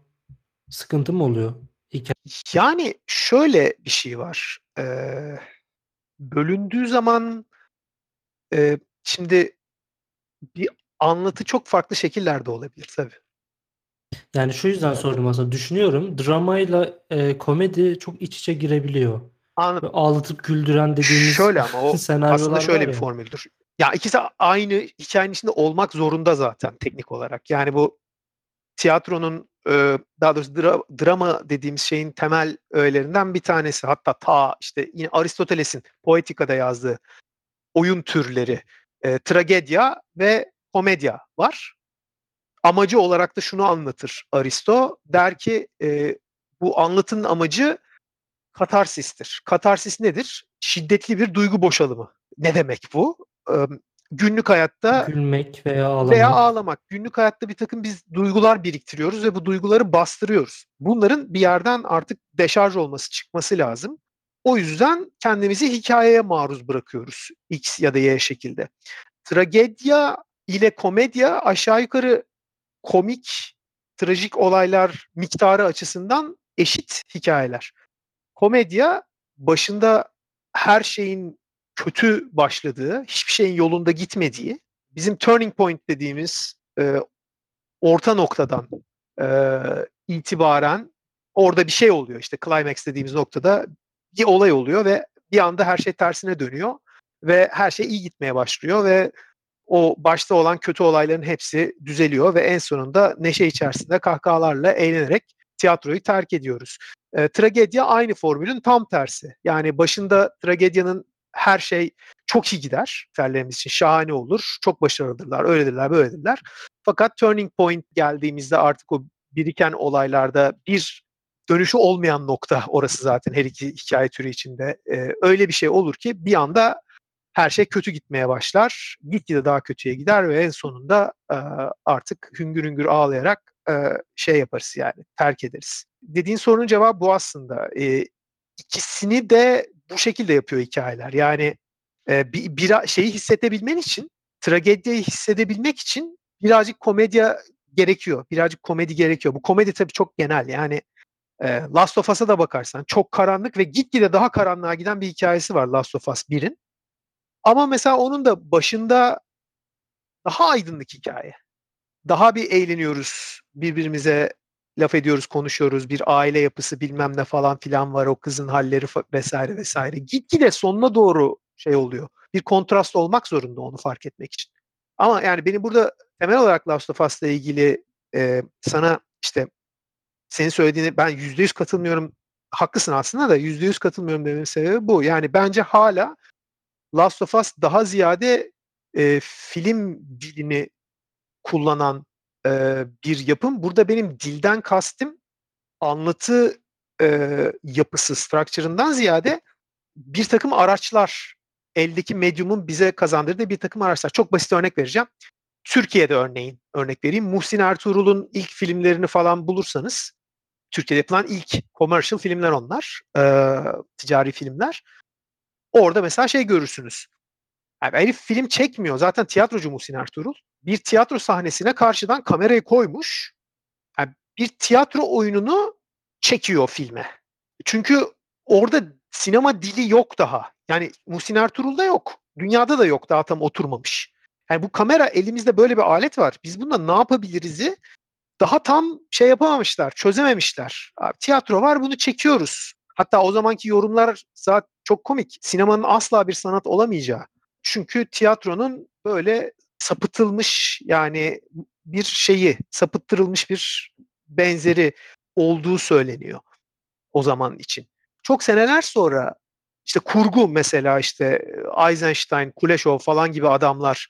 sıkıntı mı oluyor? Hikaye. Yani şöyle bir şey var. Ee, bölündüğü zaman e, şimdi bir anlatı çok farklı şekillerde olabilir tabii. Yani şu yüzden sordum aslında. Düşünüyorum dramayla e, komedi çok iç içe girebiliyor. Anladım. Böyle ağlatıp güldüren dediğimiz Şöyle ama o aslında şöyle bir ya. formüldür. Ya ikisi aynı hikayenin içinde olmak zorunda zaten teknik olarak. Yani bu tiyatronun daha doğrusu dra- drama dediğimiz şeyin temel öğelerinden bir tanesi. Hatta ta işte yine Aristoteles'in Poetika'da yazdığı oyun türleri e, tragedya ve komedya var. Amacı olarak da şunu anlatır Aristo. Der ki e, bu anlatının amacı katarsistir. Katarsis nedir? Şiddetli bir duygu boşalımı. Ne demek bu? E, günlük hayatta Gülmek veya ağlamak. veya ağlamak. Günlük hayatta bir takım biz duygular biriktiriyoruz ve bu duyguları bastırıyoruz. Bunların bir yerden artık deşarj olması, çıkması lazım. O yüzden kendimizi hikayeye maruz bırakıyoruz X ya da Y şekilde. Tragedya ile komedya aşağı yukarı komik, trajik olaylar miktarı açısından eşit hikayeler. Komedya başında her şeyin kötü başladığı, hiçbir şeyin yolunda gitmediği, bizim turning point dediğimiz e, orta noktadan e, itibaren orada bir şey oluyor. İşte climax dediğimiz noktada bir olay oluyor ve bir anda her şey tersine dönüyor ve her şey iyi gitmeye başlıyor ve o başta olan kötü olayların hepsi düzeliyor ve en sonunda neşe içerisinde kahkahalarla eğlenerek tiyatroyu terk ediyoruz. E, tragedya aynı formülün tam tersi. Yani başında tragedyanın her şey çok iyi gider. Ferlerimiz için şahane olur. Çok başarılıdırlar, öyledirler, böyledirler. Fakat turning point geldiğimizde artık o biriken olaylarda bir dönüşü olmayan nokta orası zaten her iki hikaye türü içinde. Ee, öyle bir şey olur ki bir anda her şey kötü gitmeye başlar. Gitgide daha kötüye gider ve en sonunda e, artık hüngür hüngür ağlayarak e, şey yaparız yani terk ederiz. Dediğin sorunun cevabı bu aslında. E, ikisini de bu şekilde yapıyor hikayeler. Yani e, bir, bir şeyi hissedebilmen için, tragediyi hissedebilmek için birazcık komedya gerekiyor. Birazcık komedi gerekiyor. Bu komedi tabii çok genel. Yani e, Last of Us'a da bakarsan çok karanlık ve gitgide daha karanlığa giden bir hikayesi var Last of Us 1'in. Ama mesela onun da başında daha aydınlık hikaye. Daha bir eğleniyoruz. Birbirimize laf ediyoruz, konuşuyoruz. Bir aile yapısı bilmem ne falan filan var. O kızın halleri vesaire vesaire. Gitgide sonuna doğru şey oluyor. Bir kontrast olmak zorunda onu fark etmek için. Ama yani benim burada temel olarak Last of Us'la ilgili e, sana işte senin söylediğini ben yüzde yüz katılmıyorum. Haklısın aslında da yüzde yüz katılmıyorum dememin sebebi bu. Yani bence hala Last of Us daha ziyade e, film dilini kullanan e, bir yapım. Burada benim dilden kastım anlatı e, yapısı, structure'ından ziyade bir takım araçlar, eldeki medyumun bize kazandırdığı bir takım araçlar. Çok basit örnek vereceğim. Türkiye'de örneğin örnek vereyim. Muhsin Ertuğrul'un ilk filmlerini falan bulursanız Türkiye'de yapılan ilk commercial filmler onlar. E, ticari filmler. Orada mesela şey görürsünüz. Yani herif film çekmiyor. Zaten tiyatrocu Muhsin Ertuğrul. Bir tiyatro sahnesine karşıdan kamerayı koymuş. Yani bir tiyatro oyununu çekiyor filme. Çünkü orada sinema dili yok daha. Yani Muhsin Ertuğrul'da yok. Dünyada da yok. Daha tam oturmamış. Yani bu kamera elimizde böyle bir alet var. Biz bununla ne yapabiliriz'i daha tam şey yapamamışlar, çözememişler. Abi, tiyatro var bunu çekiyoruz. Hatta o zamanki yorumlar zaten çok komik. Sinemanın asla bir sanat olamayacağı. Çünkü tiyatronun böyle sapıtılmış yani bir şeyi, sapıttırılmış bir benzeri olduğu söyleniyor o zaman için. Çok seneler sonra işte kurgu mesela işte Eisenstein, Kuleshov falan gibi adamlar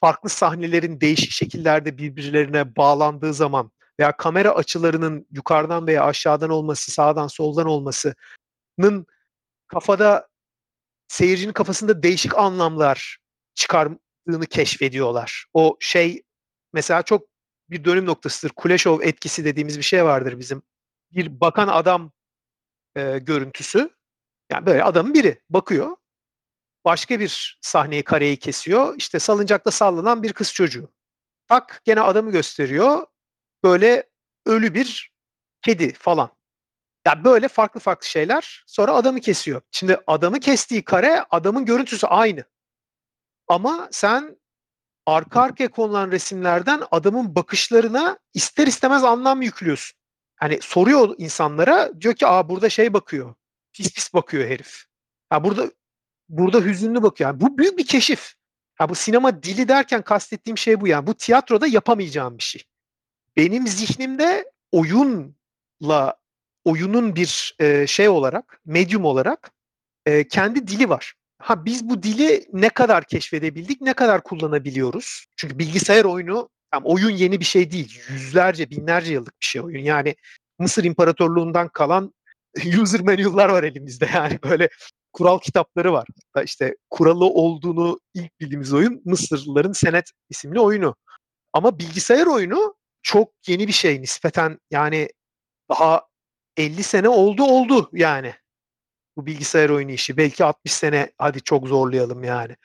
farklı sahnelerin değişik şekillerde birbirlerine bağlandığı zaman veya kamera açılarının yukarıdan veya aşağıdan olması, sağdan soldan olmasının kafada seyircinin kafasında değişik anlamlar çıkardığını keşfediyorlar. O şey mesela çok bir dönüm noktasıdır. Kuleshov etkisi dediğimiz bir şey vardır bizim. Bir bakan adam e, görüntüsü. Yani böyle adamın biri bakıyor. Başka bir sahneyi kareyi kesiyor. İşte salıncakta sallanan bir kız çocuğu. Tak gene adamı gösteriyor. Böyle ölü bir kedi falan. Ya böyle farklı farklı şeyler. Sonra adamı kesiyor. Şimdi adamı kestiği kare adamın görüntüsü aynı. Ama sen arka arkaya konulan resimlerden adamın bakışlarına ister istemez anlam yüklüyorsun. Hani soruyor insanlara diyor ki aa burada şey bakıyor. Pis pis bakıyor herif. Ya burada burada hüzünlü bakıyor. Yani bu büyük bir keşif. Ya bu sinema dili derken kastettiğim şey bu yani. Bu tiyatroda yapamayacağım bir şey. Benim zihnimde oyunla oyunun bir e, şey olarak, medyum olarak e, kendi dili var. Ha biz bu dili ne kadar keşfedebildik, ne kadar kullanabiliyoruz? Çünkü bilgisayar oyunu, yani oyun yeni bir şey değil. Yüzlerce, binlerce yıllık bir şey oyun. Yani Mısır İmparatorluğundan kalan user manual'lar var elimizde. Yani böyle kural kitapları var. İşte kuralı olduğunu ilk bildiğimiz oyun Mısırlıların Senet isimli oyunu. Ama bilgisayar oyunu çok yeni bir şey nispeten yani daha 50 sene oldu oldu yani. Bu bilgisayar oyunu işi. Belki 60 sene hadi çok zorlayalım yani.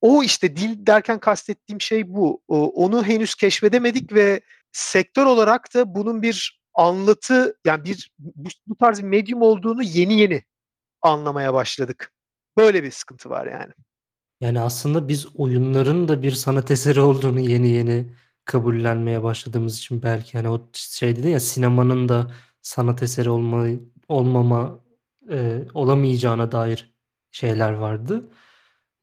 O işte dil derken kastettiğim şey bu. Onu henüz keşfedemedik ve sektör olarak da bunun bir anlatı yani bir bu, bu tarz bir medyum olduğunu yeni yeni anlamaya başladık. Böyle bir sıkıntı var yani. Yani aslında biz oyunların da bir sanat eseri olduğunu yeni yeni kabullenmeye başladığımız için belki hani o şey dedi ya sinemanın da sanat eseri olma, olmama e, olamayacağına dair şeyler vardı.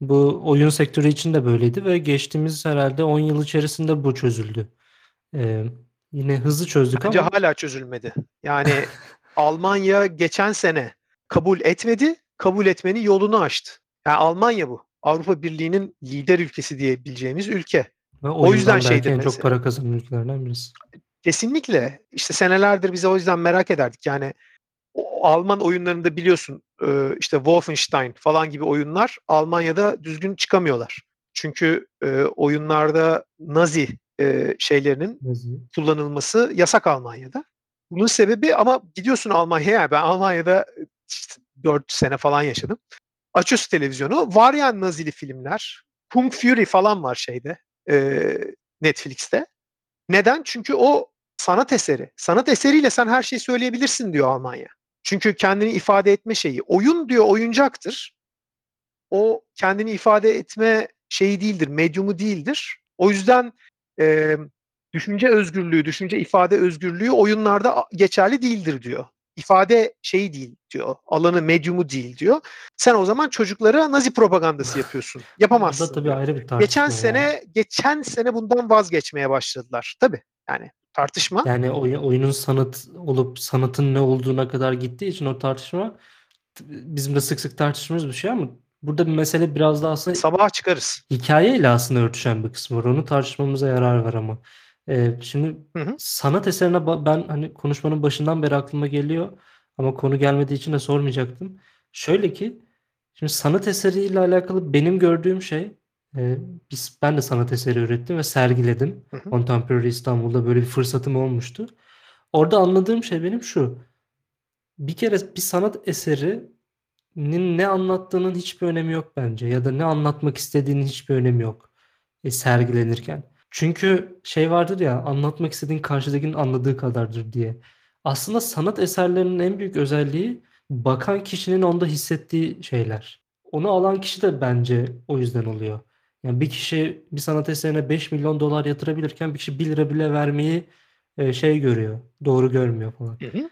Bu oyun sektörü için de böyleydi ve geçtiğimiz herhalde 10 yıl içerisinde bu çözüldü. E, yine hızlı çözdük Bence ama hala çözülmedi. Yani Almanya geçen sene kabul etmedi, kabul etmenin yolunu açtı. Yani Almanya bu. Avrupa Birliği'nin lider ülkesi diyebileceğimiz ülke. ve O yüzden oyundan belki şeydir en çok mesela. para kazanan ülkelerden birisi. Kesinlikle. İşte senelerdir bize o yüzden merak ederdik. Yani o Alman oyunlarında biliyorsun e, işte Wolfenstein falan gibi oyunlar Almanya'da düzgün çıkamıyorlar. Çünkü e, oyunlarda Nazi e, şeylerinin Yazıyor. kullanılması yasak Almanya'da. Bunun sebebi ama gidiyorsun Almanya'ya. Ben Almanya'da işte 4 sene falan yaşadım. Açıyorsun televizyonu. Var yani Nazili filmler. Kung Fury falan var şeyde. e, Netflix'te. Neden? Çünkü o sanat eseri. Sanat eseriyle sen her şeyi söyleyebilirsin diyor Almanya. Çünkü kendini ifade etme şeyi. Oyun diyor oyuncaktır. O kendini ifade etme şeyi değildir, medyumu değildir. O yüzden e, düşünce özgürlüğü, düşünce ifade özgürlüğü oyunlarda geçerli değildir diyor. İfade şeyi değil diyor. Alanı, medyumu değil diyor. Sen o zaman çocuklara Nazi propagandası yapıyorsun. Yapamazsın. Bu da tabii ayrı bir. Geçen ya. sene geçen sene bundan vazgeçmeye başladılar. Tabii. Yani tartışma. Yani oy- oyunun sanat olup sanatın ne olduğuna kadar gittiği için o tartışma bizim de sık sık tartıştığımız bir şey ama burada bir mesele biraz da aslında Sabaha çıkarız. hikayeyle aslında örtüşen bir kısmı var. Onu tartışmamıza yarar var ama. Şimdi Hı hı. sanat eserine ba- ben hani konuşmanın başından beri aklıma geliyor ama konu gelmediği için de sormayacaktım. Şöyle ki şimdi sanat eseriyle alakalı benim gördüğüm şey biz ben de sanat eseri ürettim ve sergiledim. Hı hı. Contemporary İstanbul'da böyle bir fırsatım olmuştu. Orada anladığım şey benim şu. Bir kere bir sanat eserinin ne anlattığının hiçbir önemi yok bence. Ya da ne anlatmak istediğinin hiçbir önemi yok e, sergilenirken. Çünkü şey vardır ya anlatmak istediğin karşıdakinin anladığı kadardır diye. Aslında sanat eserlerinin en büyük özelliği bakan kişinin onda hissettiği şeyler. Onu alan kişi de bence o yüzden oluyor. Yani bir kişi bir sanat eserine 5 milyon dolar yatırabilirken bir kişi 1 lira bile vermeyi e, şey görüyor. Doğru görmüyor falan. Hı hı.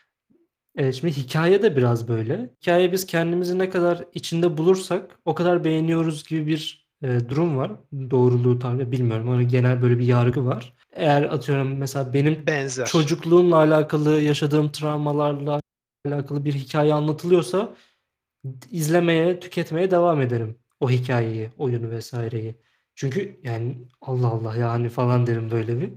Evet, şimdi hikaye de biraz böyle. Hikaye biz kendimizi ne kadar içinde bulursak o kadar beğeniyoruz gibi bir e, durum var. Doğruluğu tabii bilmiyorum ama genel böyle bir yargı var. Eğer atıyorum mesela benim Benzer. çocukluğumla alakalı yaşadığım travmalarla alakalı bir hikaye anlatılıyorsa izlemeye, tüketmeye devam ederim o hikayeyi, oyunu vesaireyi. Çünkü yani Allah Allah yani falan derim böyle bir.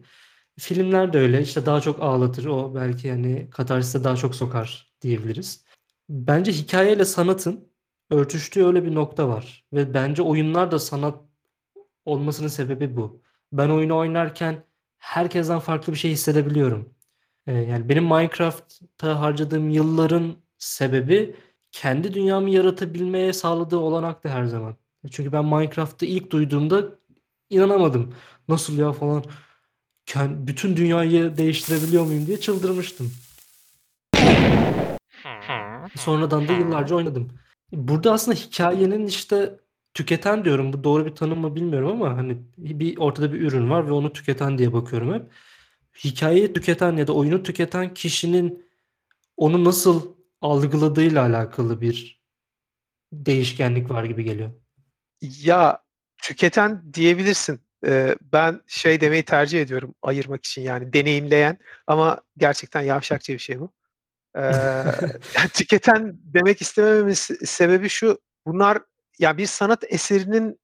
Filmler de öyle işte daha çok ağlatır o belki yani katarsise daha çok sokar diyebiliriz. Bence hikayeyle sanatın örtüştüğü öyle bir nokta var ve bence oyunlar da sanat olmasının sebebi bu. Ben oyunu oynarken herkesten farklı bir şey hissedebiliyorum. Ee, yani benim Minecraft'ta harcadığım yılların sebebi kendi dünyamı yaratabilmeye sağladığı olanaktı her zaman. Çünkü ben Minecraft'ı ilk duyduğumda inanamadım. Nasıl ya falan. Ken- Bütün dünyayı değiştirebiliyor muyum diye çıldırmıştım. Sonradan da yıllarca oynadım. Burada aslında hikayenin işte tüketen diyorum. Bu doğru bir tanım mı bilmiyorum ama hani bir ortada bir ürün var ve onu tüketen diye bakıyorum hep. Hikayeyi tüketen ya da oyunu tüketen kişinin onu nasıl algıladığıyla alakalı bir değişkenlik var gibi geliyor. Ya tüketen diyebilirsin. Ee, ben şey demeyi tercih ediyorum ayırmak için yani deneyimleyen ama gerçekten yavşakça bir şey bu. Ee, tüketen demek istemememin se- sebebi şu. Bunlar ya bir sanat eserinin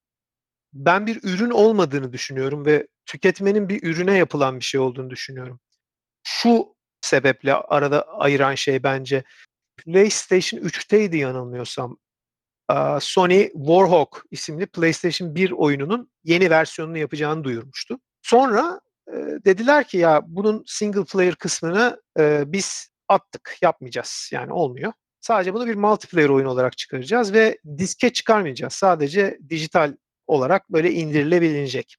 ben bir ürün olmadığını düşünüyorum ve tüketmenin bir ürüne yapılan bir şey olduğunu düşünüyorum. Şu sebeple arada ayıran şey bence PlayStation 3'teydi yanılmıyorsam. Sony Warhawk isimli PlayStation 1 oyununun yeni versiyonunu yapacağını duyurmuştu. Sonra dediler ki ya bunun single player kısmını biz attık, yapmayacağız. Yani olmuyor. Sadece bunu bir multiplayer oyun olarak çıkaracağız ve diske çıkarmayacağız. Sadece dijital olarak böyle indirilebilecek.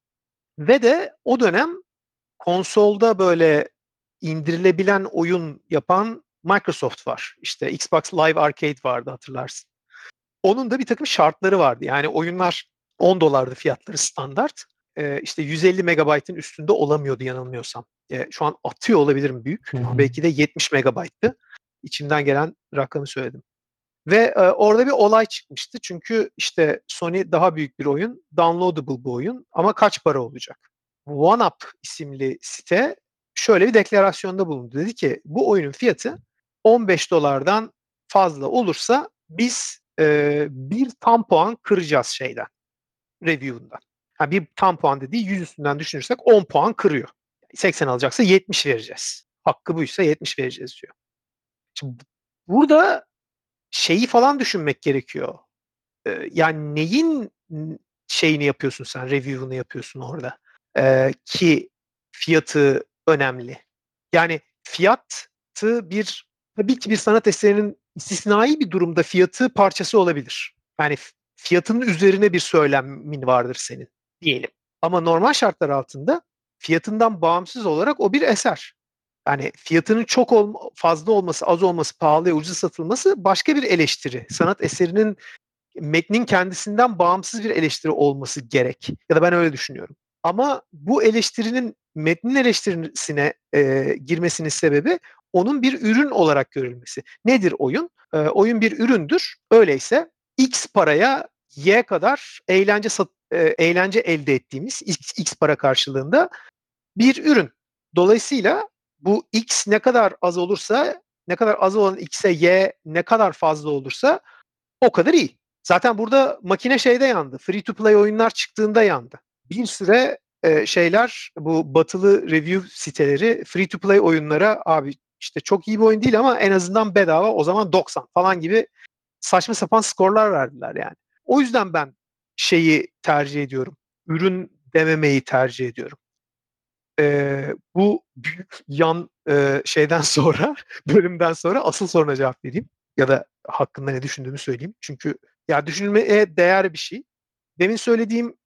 Ve de o dönem konsolda böyle indirilebilen oyun yapan Microsoft var. İşte Xbox Live Arcade vardı hatırlarsın. Onun da bir takım şartları vardı. Yani oyunlar 10 dolardı fiyatları standart. Ee, işte 150 megabaytın üstünde olamıyordu yanılmıyorsam. Şu an atıyor olabilirim büyük. Hı hı. Belki de 70 megabayttı. İçimden gelen rakamı söyledim. Ve e, orada bir olay çıkmıştı. Çünkü işte Sony daha büyük bir oyun, downloadable bir oyun ama kaç para olacak? OneUp isimli site şöyle bir deklarasyonda bulundu. Dedi ki bu oyunun fiyatı 15 dolardan fazla olursa biz e, bir tam puan kıracağız şeyden, review'undan. Yani bir tam puan dediği 100 üstünden düşünürsek 10 puan kırıyor. 80 alacaksa 70 vereceğiz. Hakkı buysa 70 vereceğiz diyor. Şimdi burada şeyi falan düşünmek gerekiyor. Yani neyin şeyini yapıyorsun sen, review'unu yapıyorsun orada. Ee, ki fiyatı önemli. Yani fiyatı bir tabii ki bir sanat eserinin istisnai bir durumda fiyatı parçası olabilir. Yani fiyatının üzerine bir söylemin vardır senin diyelim. Ama normal şartlar altında fiyatından bağımsız olarak o bir eser. Yani fiyatının çok ol, fazla olması, az olması, pahalıya ucuz satılması başka bir eleştiri. Sanat eserinin metnin kendisinden bağımsız bir eleştiri olması gerek. Ya da ben öyle düşünüyorum. Ama bu eleştirinin metnin eleştirisine e, girmesinin sebebi onun bir ürün olarak görülmesi. Nedir oyun? E, oyun bir üründür. Öyleyse X paraya Y kadar eğlence sat, eğlence elde ettiğimiz X, X para karşılığında bir ürün. Dolayısıyla bu X ne kadar az olursa, ne kadar az olan X'e Y ne kadar fazla olursa o kadar iyi. Zaten burada makine şeyde yandı. Free to play oyunlar çıktığında yandı. Bir süre e, şeyler bu batılı review siteleri free to play oyunlara abi işte çok iyi bir oyun değil ama en azından bedava o zaman 90 falan gibi saçma sapan skorlar verdiler yani. O yüzden ben şeyi tercih ediyorum. Ürün dememeyi tercih ediyorum. Ee, bu büyük yan e, şeyden sonra, bölümden sonra asıl soruna cevap vereyim. Ya da hakkında ne düşündüğümü söyleyeyim. Çünkü ya düşünülmeye değer bir şey. Demin söylediğim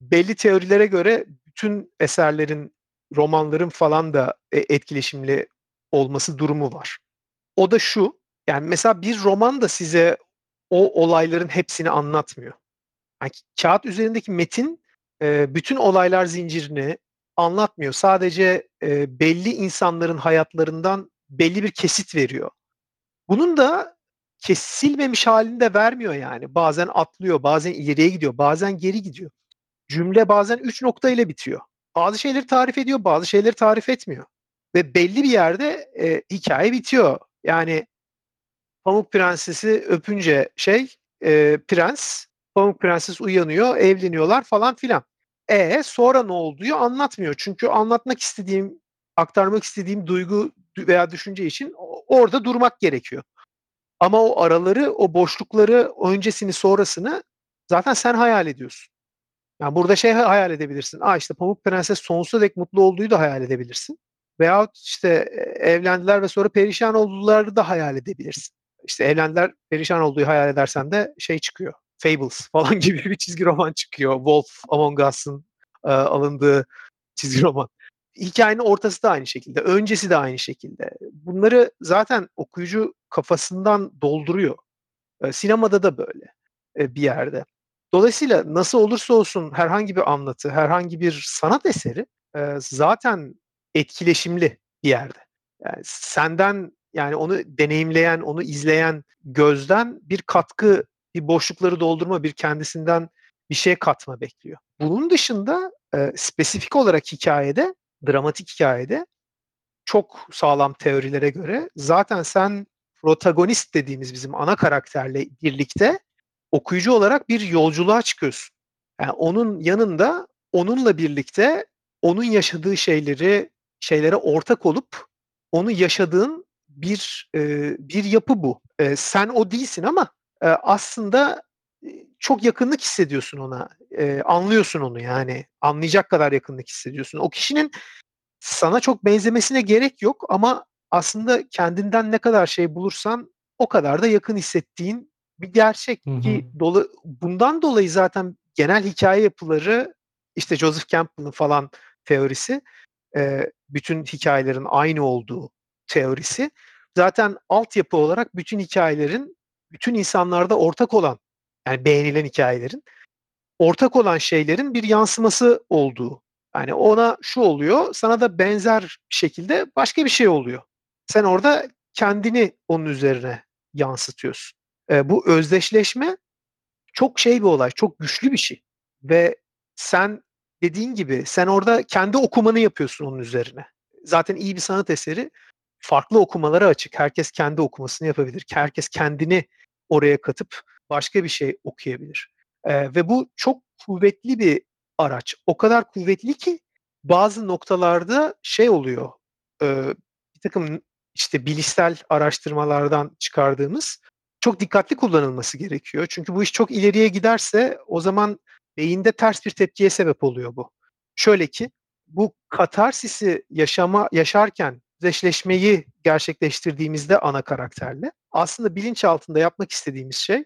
belli teorilere göre bütün eserlerin, romanların falan da e, etkileşimli olması durumu var. O da şu, yani mesela bir roman da size o olayların hepsini anlatmıyor. Yani kağıt üzerindeki metin e, bütün olaylar zincirini anlatmıyor. Sadece e, belli insanların hayatlarından belli bir kesit veriyor. Bunun da kesilmemiş halinde vermiyor yani. Bazen atlıyor, bazen ileriye gidiyor, bazen geri gidiyor. Cümle bazen üç nokta ile bitiyor. Bazı şeyleri tarif ediyor, bazı şeyleri tarif etmiyor. Ve belli bir yerde e, hikaye bitiyor. Yani Pamuk Prenses'i öpünce şey e, prens, Pamuk Prenses uyanıyor, evleniyorlar falan filan. E sonra ne olduğu anlatmıyor. Çünkü anlatmak istediğim, aktarmak istediğim duygu veya düşünce için orada durmak gerekiyor. Ama o araları, o boşlukları, öncesini, sonrasını zaten sen hayal ediyorsun. Yani burada şey hayal edebilirsin. Aa işte Pamuk Prenses sonsuza dek mutlu olduğu da hayal edebilirsin. Veyahut işte evlendiler ve sonra perişan oldular da hayal edebilirsin. İşte evlendiler, perişan olduğu hayal edersen de şey çıkıyor. Fables falan gibi bir çizgi roman çıkıyor. Wolf Among Us'ın e, alındığı çizgi roman. Hikayenin ortası da aynı şekilde, öncesi de aynı şekilde. Bunları zaten okuyucu kafasından dolduruyor. E, sinemada da böyle e, bir yerde. Dolayısıyla nasıl olursa olsun herhangi bir anlatı, herhangi bir sanat eseri e, zaten etkileşimli bir yerde. Yani senden yani onu deneyimleyen, onu izleyen gözden bir katkı, bir boşlukları doldurma, bir kendisinden bir şey katma bekliyor. Bunun dışında e, spesifik olarak hikayede, dramatik hikayede çok sağlam teorilere göre zaten sen protagonist dediğimiz bizim ana karakterle birlikte okuyucu olarak bir yolculuğa çıkıyorsun. Yani onun yanında onunla birlikte onun yaşadığı şeyleri şeylere ortak olup onu yaşadığın bir e, bir yapı bu. E, sen o değilsin ama e, aslında çok yakınlık hissediyorsun ona. E, anlıyorsun onu yani. Anlayacak kadar yakınlık hissediyorsun. O kişinin sana çok benzemesine gerek yok ama aslında kendinden ne kadar şey bulursan o kadar da yakın hissettiğin bir gerçek hı hı. ki dolu, bundan dolayı zaten genel hikaye yapıları işte Joseph Campbell'ın falan teorisi e, bütün hikayelerin aynı olduğu teorisi zaten altyapı olarak bütün hikayelerin bütün insanlarda ortak olan yani beğenilen hikayelerin ortak olan şeylerin bir yansıması olduğu. Yani ona şu oluyor, sana da benzer şekilde başka bir şey oluyor. Sen orada kendini onun üzerine yansıtıyorsun. E, bu özdeşleşme çok şey bir olay, çok güçlü bir şey. Ve sen dediğin gibi sen orada kendi okumanı yapıyorsun onun üzerine. Zaten iyi bir sanat eseri farklı okumalara açık. Herkes kendi okumasını yapabilir. Herkes kendini oraya katıp başka bir şey okuyabilir. E, ve bu çok kuvvetli bir araç. O kadar kuvvetli ki bazı noktalarda şey oluyor. E, bir takım işte bilişsel araştırmalardan çıkardığımız çok dikkatli kullanılması gerekiyor. Çünkü bu iş çok ileriye giderse o zaman beyinde ters bir tepkiye sebep oluyor bu. Şöyle ki bu katarsisi yaşama yaşarken özdeşleşmeyi gerçekleştirdiğimizde ana karakterle aslında bilinç altında yapmak istediğimiz şey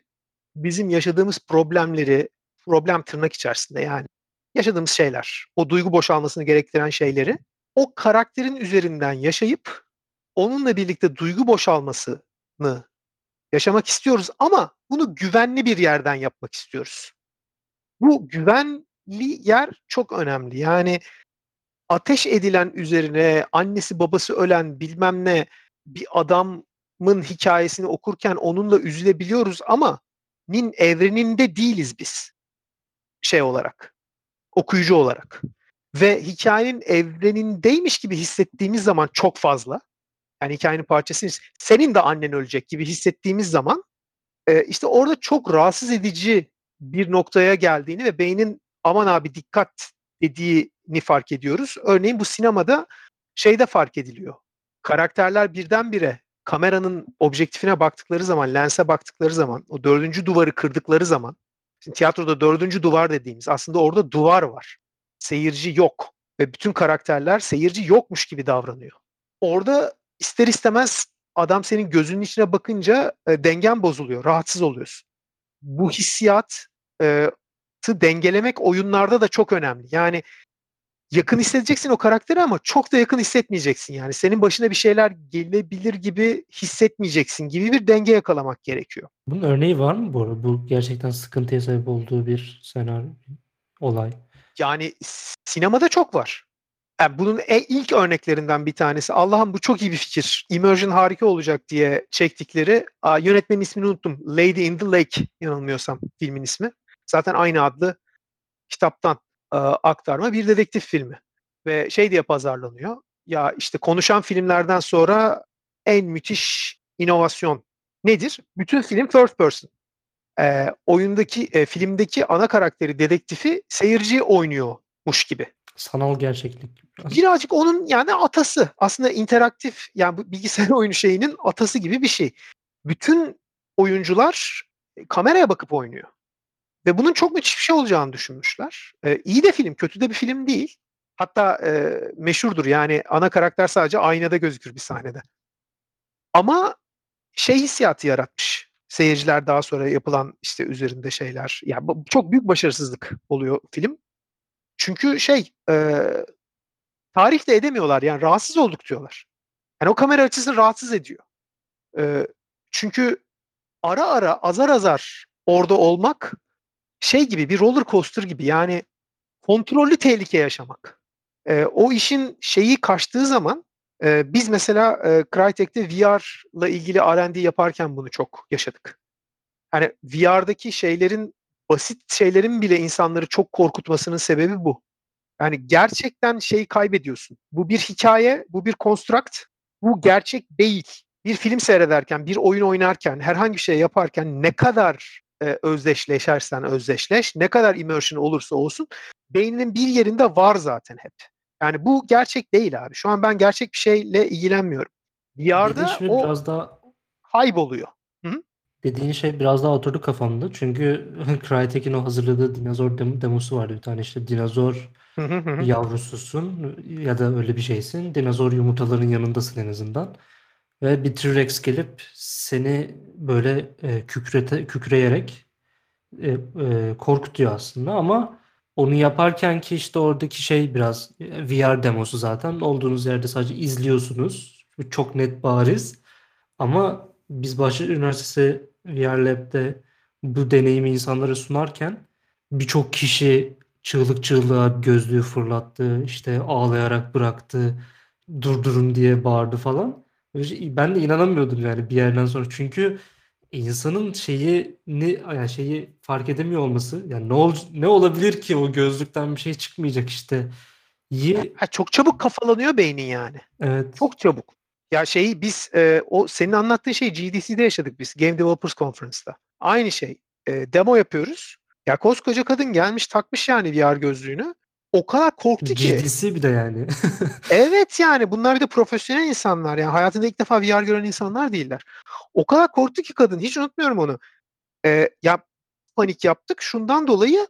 bizim yaşadığımız problemleri problem tırnak içerisinde yani yaşadığımız şeyler, o duygu boşalmasını gerektiren şeyleri o karakterin üzerinden yaşayıp onunla birlikte duygu boşalmasını yaşamak istiyoruz ama bunu güvenli bir yerden yapmak istiyoruz. Bu güvenli yer çok önemli. Yani ateş edilen üzerine annesi babası ölen bilmem ne bir adamın hikayesini okurken onunla üzülebiliyoruz ama nin evreninde değiliz biz şey olarak okuyucu olarak ve hikayenin evrenindeymiş gibi hissettiğimiz zaman çok fazla yani hikayenin parçasıyız. Senin de annen ölecek gibi hissettiğimiz zaman e, işte orada çok rahatsız edici bir noktaya geldiğini ve beynin aman abi dikkat dediğini fark ediyoruz. Örneğin bu sinemada şeyde fark ediliyor. Karakterler birdenbire kameranın objektifine baktıkları zaman, lense baktıkları zaman, o dördüncü duvarı kırdıkları zaman, şimdi tiyatroda dördüncü duvar dediğimiz aslında orada duvar var. Seyirci yok ve bütün karakterler seyirci yokmuş gibi davranıyor. Orada ister istemez adam senin gözünün içine bakınca e, dengen bozuluyor, rahatsız oluyorsun. Bu hissiyat e, dengelemek oyunlarda da çok önemli. Yani yakın hissedeceksin o karakteri ama çok da yakın hissetmeyeceksin. Yani senin başına bir şeyler gelebilir gibi hissetmeyeceksin gibi bir denge yakalamak gerekiyor. Bunun örneği var mı bu arada? Bu gerçekten sıkıntıya sebep olduğu bir senaryo, olay. Yani sinemada çok var. Yani bunun en ilk örneklerinden bir tanesi. Allah'ım bu çok iyi bir fikir. Immersion harika olacak diye çektikleri. Aa, yönetmenin ismini unuttum. Lady in the Lake yanılmıyorsam filmin ismi. Zaten aynı adlı kitaptan e, aktarma bir dedektif filmi. Ve şey diye pazarlanıyor. Ya işte konuşan filmlerden sonra en müthiş inovasyon nedir? Bütün film first person. E, oyundaki, e, filmdeki ana karakteri, dedektifi seyirci oynuyormuş gibi. Sanal gerçeklik. Birazcık onun yani atası. Aslında interaktif yani bilgisayar oyunu şeyinin atası gibi bir şey. Bütün oyuncular kameraya bakıp oynuyor. Ve bunun çok müthiş bir şey olacağını düşünmüşler. Ee, iyi de film, kötü de bir film değil. Hatta e, meşhurdur yani ana karakter sadece aynada gözükür bir sahnede. Ama şey hissiyatı yaratmış. Seyirciler daha sonra yapılan işte üzerinde şeyler. Yani çok büyük başarısızlık oluyor film. Çünkü şey e, tarih de edemiyorlar yani rahatsız olduk diyorlar. Yani o kamera açısı rahatsız ediyor. E, çünkü ara ara azar azar orada olmak şey gibi bir roller coaster gibi yani kontrollü tehlike yaşamak. E, o işin şeyi kaçtığı zaman e, biz mesela e, Crytek'te VR'la ilgili R&D yaparken bunu çok yaşadık. Yani VR'daki şeylerin basit şeylerin bile insanları çok korkutmasının sebebi bu. Yani gerçekten şey kaybediyorsun. Bu bir hikaye, bu bir konstrakt, bu gerçek değil. Bir film seyrederken, bir oyun oynarken, herhangi bir şey yaparken ne kadar e, özdeşleşersen özdeşleş, ne kadar immersion olursa olsun beyninin bir yerinde var zaten hep. Yani bu gerçek değil abi. Şu an ben gerçek bir şeyle ilgilenmiyorum. VR'da o biraz daha kayboluyor. Hı-hı. Dediğin şey biraz daha oturdu kafamda. Çünkü Crytek'in o hazırladığı dinozor dem- demosu vardı bir tane işte dinozor yavrususun ya da öyle bir şeysin. Dinozor yumurtaların yanındasın en azından. Ve bir T-Rex gelip seni böyle e, kükrete, kükreyerek e, e, korkutuyor aslında ama onu yaparken ki işte oradaki şey biraz e, VR demosu zaten olduğunuz yerde sadece izliyorsunuz. Çok net bariz. Ama biz Bahçeşehir Üniversitesi VR Lab'de bu deneyimi insanlara sunarken birçok kişi çığlık çığlığa gözlüğü fırlattı, işte ağlayarak bıraktı, durdurun diye bağırdı falan. Ben de inanamıyordum yani bir yerden sonra. Çünkü insanın şeyi ne yani şeyi fark edemiyor olması yani ne ol, ne olabilir ki o gözlükten bir şey çıkmayacak işte. İyi. Ha, çok çabuk kafalanıyor beynin yani. Evet. Çok çabuk. Ya şeyi biz e, o senin anlattığın şey GDC'de yaşadık biz Game Developers Conference'da. Aynı şey. E, demo yapıyoruz. Ya koskoca kadın gelmiş takmış yani VR gözlüğünü. O kadar korktu ki. GDC bir de yani. evet yani bunlar bir de profesyonel insanlar. Yani hayatında ilk defa VR gören insanlar değiller. O kadar korktu ki kadın. Hiç unutmuyorum onu. Ee, ya panik yaptık. Şundan dolayı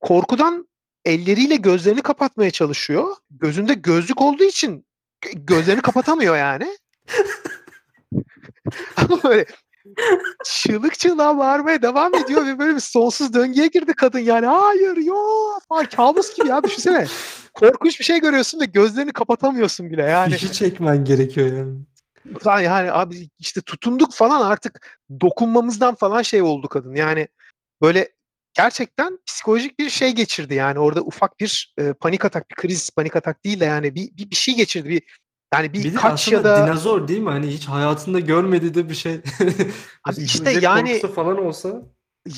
korkudan elleriyle gözlerini kapatmaya çalışıyor. Gözünde gözlük olduğu için gözlerini kapatamıyor yani. Ama böyle çığlık çığlığa bağırmaya devam ediyor ve böyle bir sonsuz döngüye girdi kadın yani. Hayır yok falan kabus gibi ya düşünsene. Korkunç bir şey görüyorsun ve gözlerini kapatamıyorsun bile yani. Fişi çekmen gerekiyor yani. Yani, yani abi işte tutunduk falan artık dokunmamızdan falan şey oldu kadın. Yani böyle gerçekten psikolojik bir şey geçirdi yani orada ufak bir e, panik atak, bir kriz panik atak değil de yani bir bir, bir şey geçirdi. Bir yani bir, Bir kaç ya da dinozor değil mi? Hani hiç hayatında görmediği de bir şey. Abi işte yani- falan olsa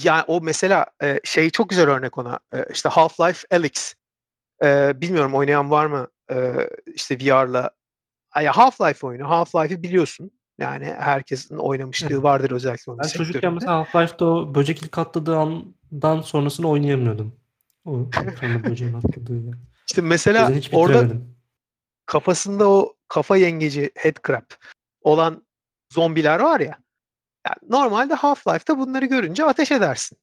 yani o mesela e, şey çok güzel örnek ona. E, işte Half-Life Alyx. E, bilmiyorum oynayan var mı e, işte VR'la. Half-Life oyunu. Half-Life'i biliyorsun. Yani herkesin oynamışlığı vardır özellikle onun ben çocukken sektöründe. mesela Half-Life'da o böcek ilk atladığı andan sonrasını oynayamıyordum. O böceğin atladığı. İşte mesela orada kafasında o kafa yengeci headcrab olan zombiler var ya. Yani normalde Half-Life'da bunları görünce ateş edersin.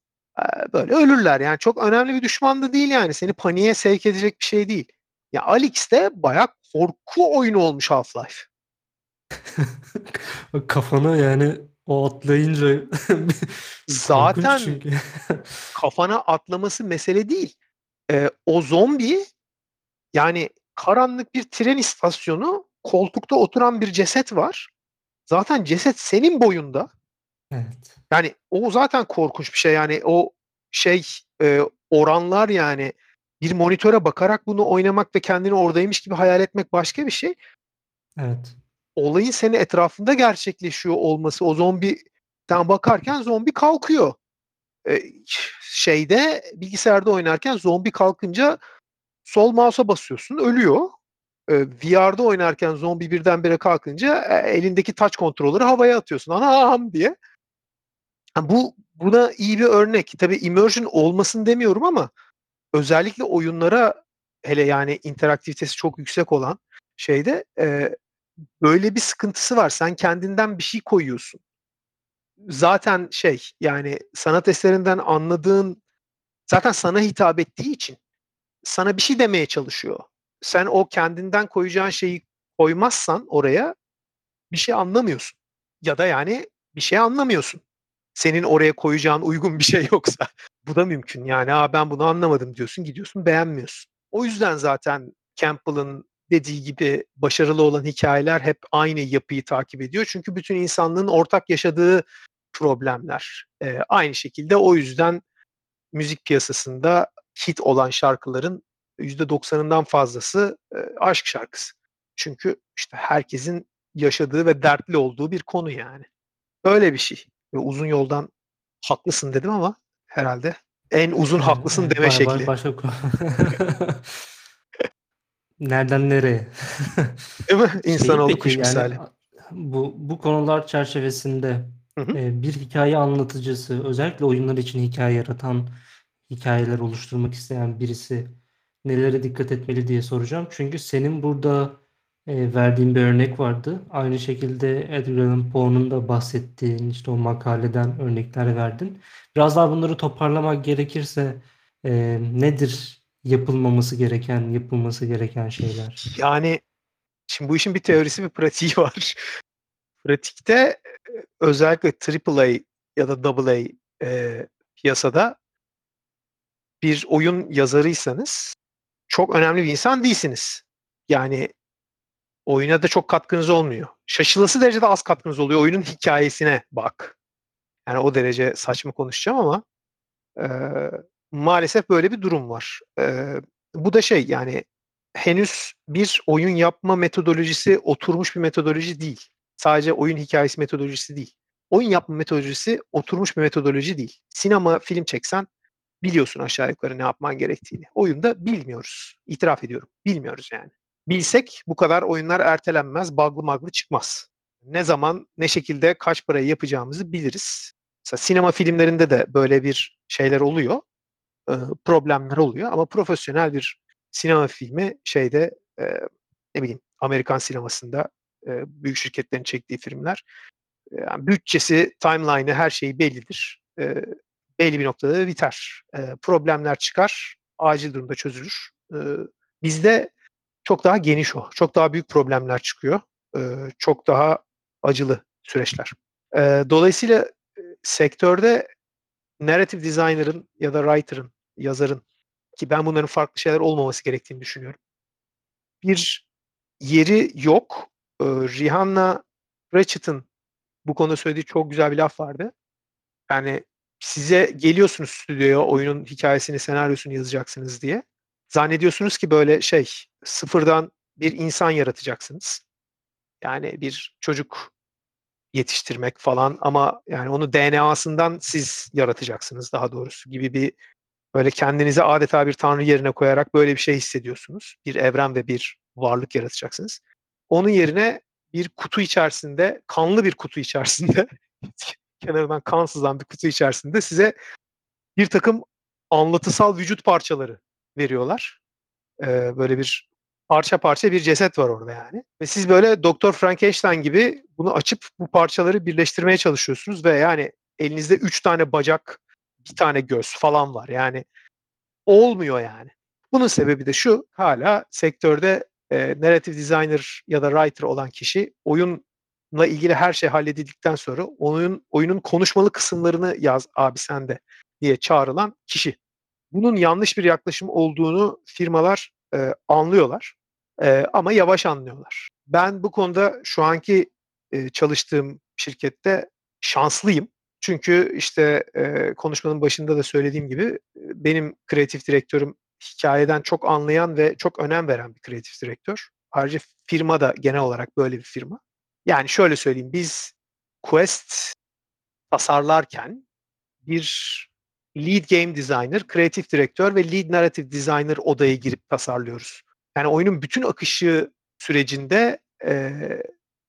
Böyle ölürler yani çok önemli bir düşman da değil yani seni paniğe sevk edecek bir şey değil. Ya Alyx'te bayağı korku oyunu olmuş Half-Life. Kafana yani o atlayınca Zaten kafana atlaması mesele değil. Ee, o zombi yani karanlık bir tren istasyonu koltukta oturan bir ceset var. Zaten ceset senin boyunda. Evet. Yani o zaten korkunç bir şey yani o şey e, oranlar yani bir monitöre bakarak bunu oynamak ve kendini oradaymış gibi hayal etmek başka bir şey. Evet. Olayın senin etrafında gerçekleşiyor olması o zombiden bakarken zombi kalkıyor. E, şeyde bilgisayarda oynarken zombi kalkınca sol mouse'a basıyorsun ölüyor. E, VR'da oynarken zombi birdenbire kalkınca e, elindeki touch kontrolleri havaya atıyorsun. Anam diye. Ha, bu buna iyi bir örnek. Tabii immersion olmasın demiyorum ama özellikle oyunlara hele yani interaktivitesi çok yüksek olan şeyde e, böyle bir sıkıntısı var. Sen kendinden bir şey koyuyorsun. Zaten şey yani sanat eserinden anladığın zaten sana hitap ettiği için sana bir şey demeye çalışıyor. Sen o kendinden koyacağın şeyi koymazsan oraya bir şey anlamıyorsun. Ya da yani bir şey anlamıyorsun senin oraya koyacağın uygun bir şey yoksa. Bu da mümkün. Yani ha ben bunu anlamadım diyorsun, gidiyorsun beğenmiyorsun. O yüzden zaten Campbell'ın dediği gibi başarılı olan hikayeler hep aynı yapıyı takip ediyor. Çünkü bütün insanlığın ortak yaşadığı problemler. Ee, aynı şekilde o yüzden müzik piyasasında hit olan şarkıların %90'ından fazlası e, aşk şarkısı. Çünkü işte herkesin yaşadığı ve dertli olduğu bir konu yani. Böyle bir şey ve uzun yoldan haklısın dedim ama herhalde en uzun haklısın deme bay, şekli. başka. Nereden nereye? Değil mi? İnsanoğlu peki kuş yani misali. bu bu konular çerçevesinde Hı hı. e, bir hikaye anlatıcısı, özellikle oyunlar için hikaye yaratan, hikayeler oluşturmak isteyen birisi nelere dikkat etmeli diye soracağım. Çünkü senin burada e, verdiğin bir örnek vardı. Aynı şekilde Edgar Allan Poe'nun da bahsettiğin işte o makaleden örnekler verdin. Biraz daha bunları toparlamak gerekirse e, nedir yapılmaması gereken, yapılması gereken şeyler? Yani şimdi bu işin bir teorisi bir pratiği var. Pratikte e, özellikle AAA ya da AA e, piyasada bir oyun yazarıysanız çok önemli bir insan değilsiniz. Yani oyuna da çok katkınız olmuyor. Şaşılası derecede az katkınız oluyor. Oyunun hikayesine bak. Yani o derece saçma konuşacağım ama e, maalesef böyle bir durum var. E, bu da şey yani henüz bir oyun yapma metodolojisi oturmuş bir metodoloji değil. Sadece oyun hikayesi metodolojisi değil. Oyun yapma metodolojisi oturmuş bir metodoloji değil. Sinema film çeksen biliyorsun aşağı yukarı ne yapman gerektiğini. Oyunda bilmiyoruz. İtiraf ediyorum. Bilmiyoruz yani. Bilsek bu kadar oyunlar ertelenmez, baglı maglı çıkmaz. Ne zaman, ne şekilde, kaç parayı yapacağımızı biliriz. Mesela sinema filmlerinde de böyle bir şeyler oluyor. problemler oluyor ama profesyonel bir sinema filmi şeyde ne bileyim Amerikan sinemasında büyük şirketlerin çektiği filmler yani bütçesi, timeline'ı her şeyi bellidir. E, belli bir noktada da biter. E, problemler çıkar, acil durumda çözülür. E, bizde çok daha geniş o. Çok daha büyük problemler çıkıyor. E, çok daha acılı süreçler. Eee, dolayısıyla, sektörde narrative designer'ın ya da writer'ın, yazarın ki ben bunların farklı şeyler olmaması gerektiğini düşünüyorum. Bir yeri yok. Eee, Rihanna Pratchett'ın bu konuda söylediği çok güzel bir laf vardı. Yani size geliyorsunuz stüdyoya oyunun hikâyesini, senaryosunu yazacaksınız diye. Zannediyorsunuz ki böyle şey, sıfırdan bir insan yaratacaksınız. Yani bir çocuk yetiştirmek falan ama yani onu DNA'sından siz yaratacaksınız daha doğrusu gibi bir böyle kendinizi adeta bir tanrı yerine koyarak böyle bir şey hissediyorsunuz. Bir evren ve bir varlık yaratacaksınız. Onun yerine bir kutu içerisinde, kanlı bir kutu içerisinde, kenarından kan sızan bir kutu içerisinde size birtakım anlatısal vücut parçaları veriyorlar. Eee, böyle bir parça parça bir ceset var orada yani ve siz böyle Doktor Frankenstein gibi bunu açıp bu parçaları birleştirmeye çalışıyorsunuz ve yani elinizde 3 tane bacak, 1 tane göz falan var. Yani olmuyor yani. Bunun sebebi de şu, hâlâ sektörde, eee, narrative designer ya da writer olan kişi oyunla ilgili her şey halledildikten sonra oyun oyunun konuşmalı kısımlarını yaz abi sen de diye çağrılan kişi. Bunun yanlış bir yaklaşım olduğunu firmalar, eee, anlıyorlar, eee, ama yavaş anlıyorlar. Ben bu konuda şu anki, eee, çalıştığım şirkette şanslıyım. Çünkü işte, eee, konuşmanın başında da söylediğim gibi, eee, benim kreatif direktörüm hikâyeden çok anlayan ve çok önem veren bir kreatif direktör. Ayrıca firma da genel olarak böyle bir firma. Yani şöyle söyleyeyim, biz Quest tasarlarken bir lead game designer, kreatif direktör ve lead narrative designer odaya girip tasarlıyoruz. Yani oyunun bütün akışı sürecinde, eee,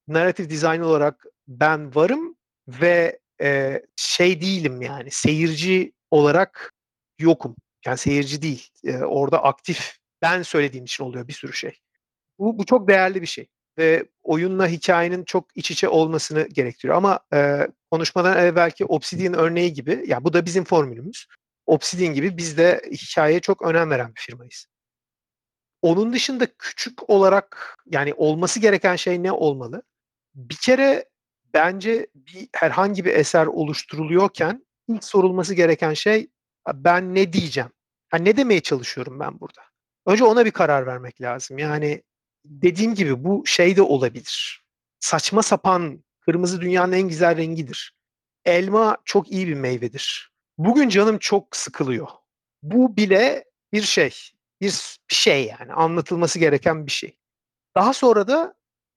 narrative designer olarak ben varım ve, eee, şey değilim yani seyirci olarak yokum. Yani seyirci değil. Eee, orada aktif ben söylediğim için oluyor bir sürü şey. Bu bu çok değerli bir şey ve oyunla hikâyenin çok iç içe olmasını gerektiriyor ama, eee, konuşmadan evvelki Obsidian örneği gibi, ya bu da bizim formülümüz. Obsidian gibi biz de hikâyeye çok önem veren bir firmayız. Onun dışında küçük olarak yani olması gereken şey ne olmalı? Bir kere bence bir herhangi bir eser oluşturuluyorken ilk sorulması gereken şey, ben ne diyeceğim? Ha, ne demeye çalışıyorum ben burada? Önce ona bir karar vermek lazım. Yani dediğim gibi bu şey de olabilir. Saçma sapan kırmızı dünyanın en güzel rengidir. Elma çok iyi bir meyvedir. Bugün canım çok sıkılıyor. Bu bile bir şey, bir şey yani anlatılması gereken bir şey. Daha sonra da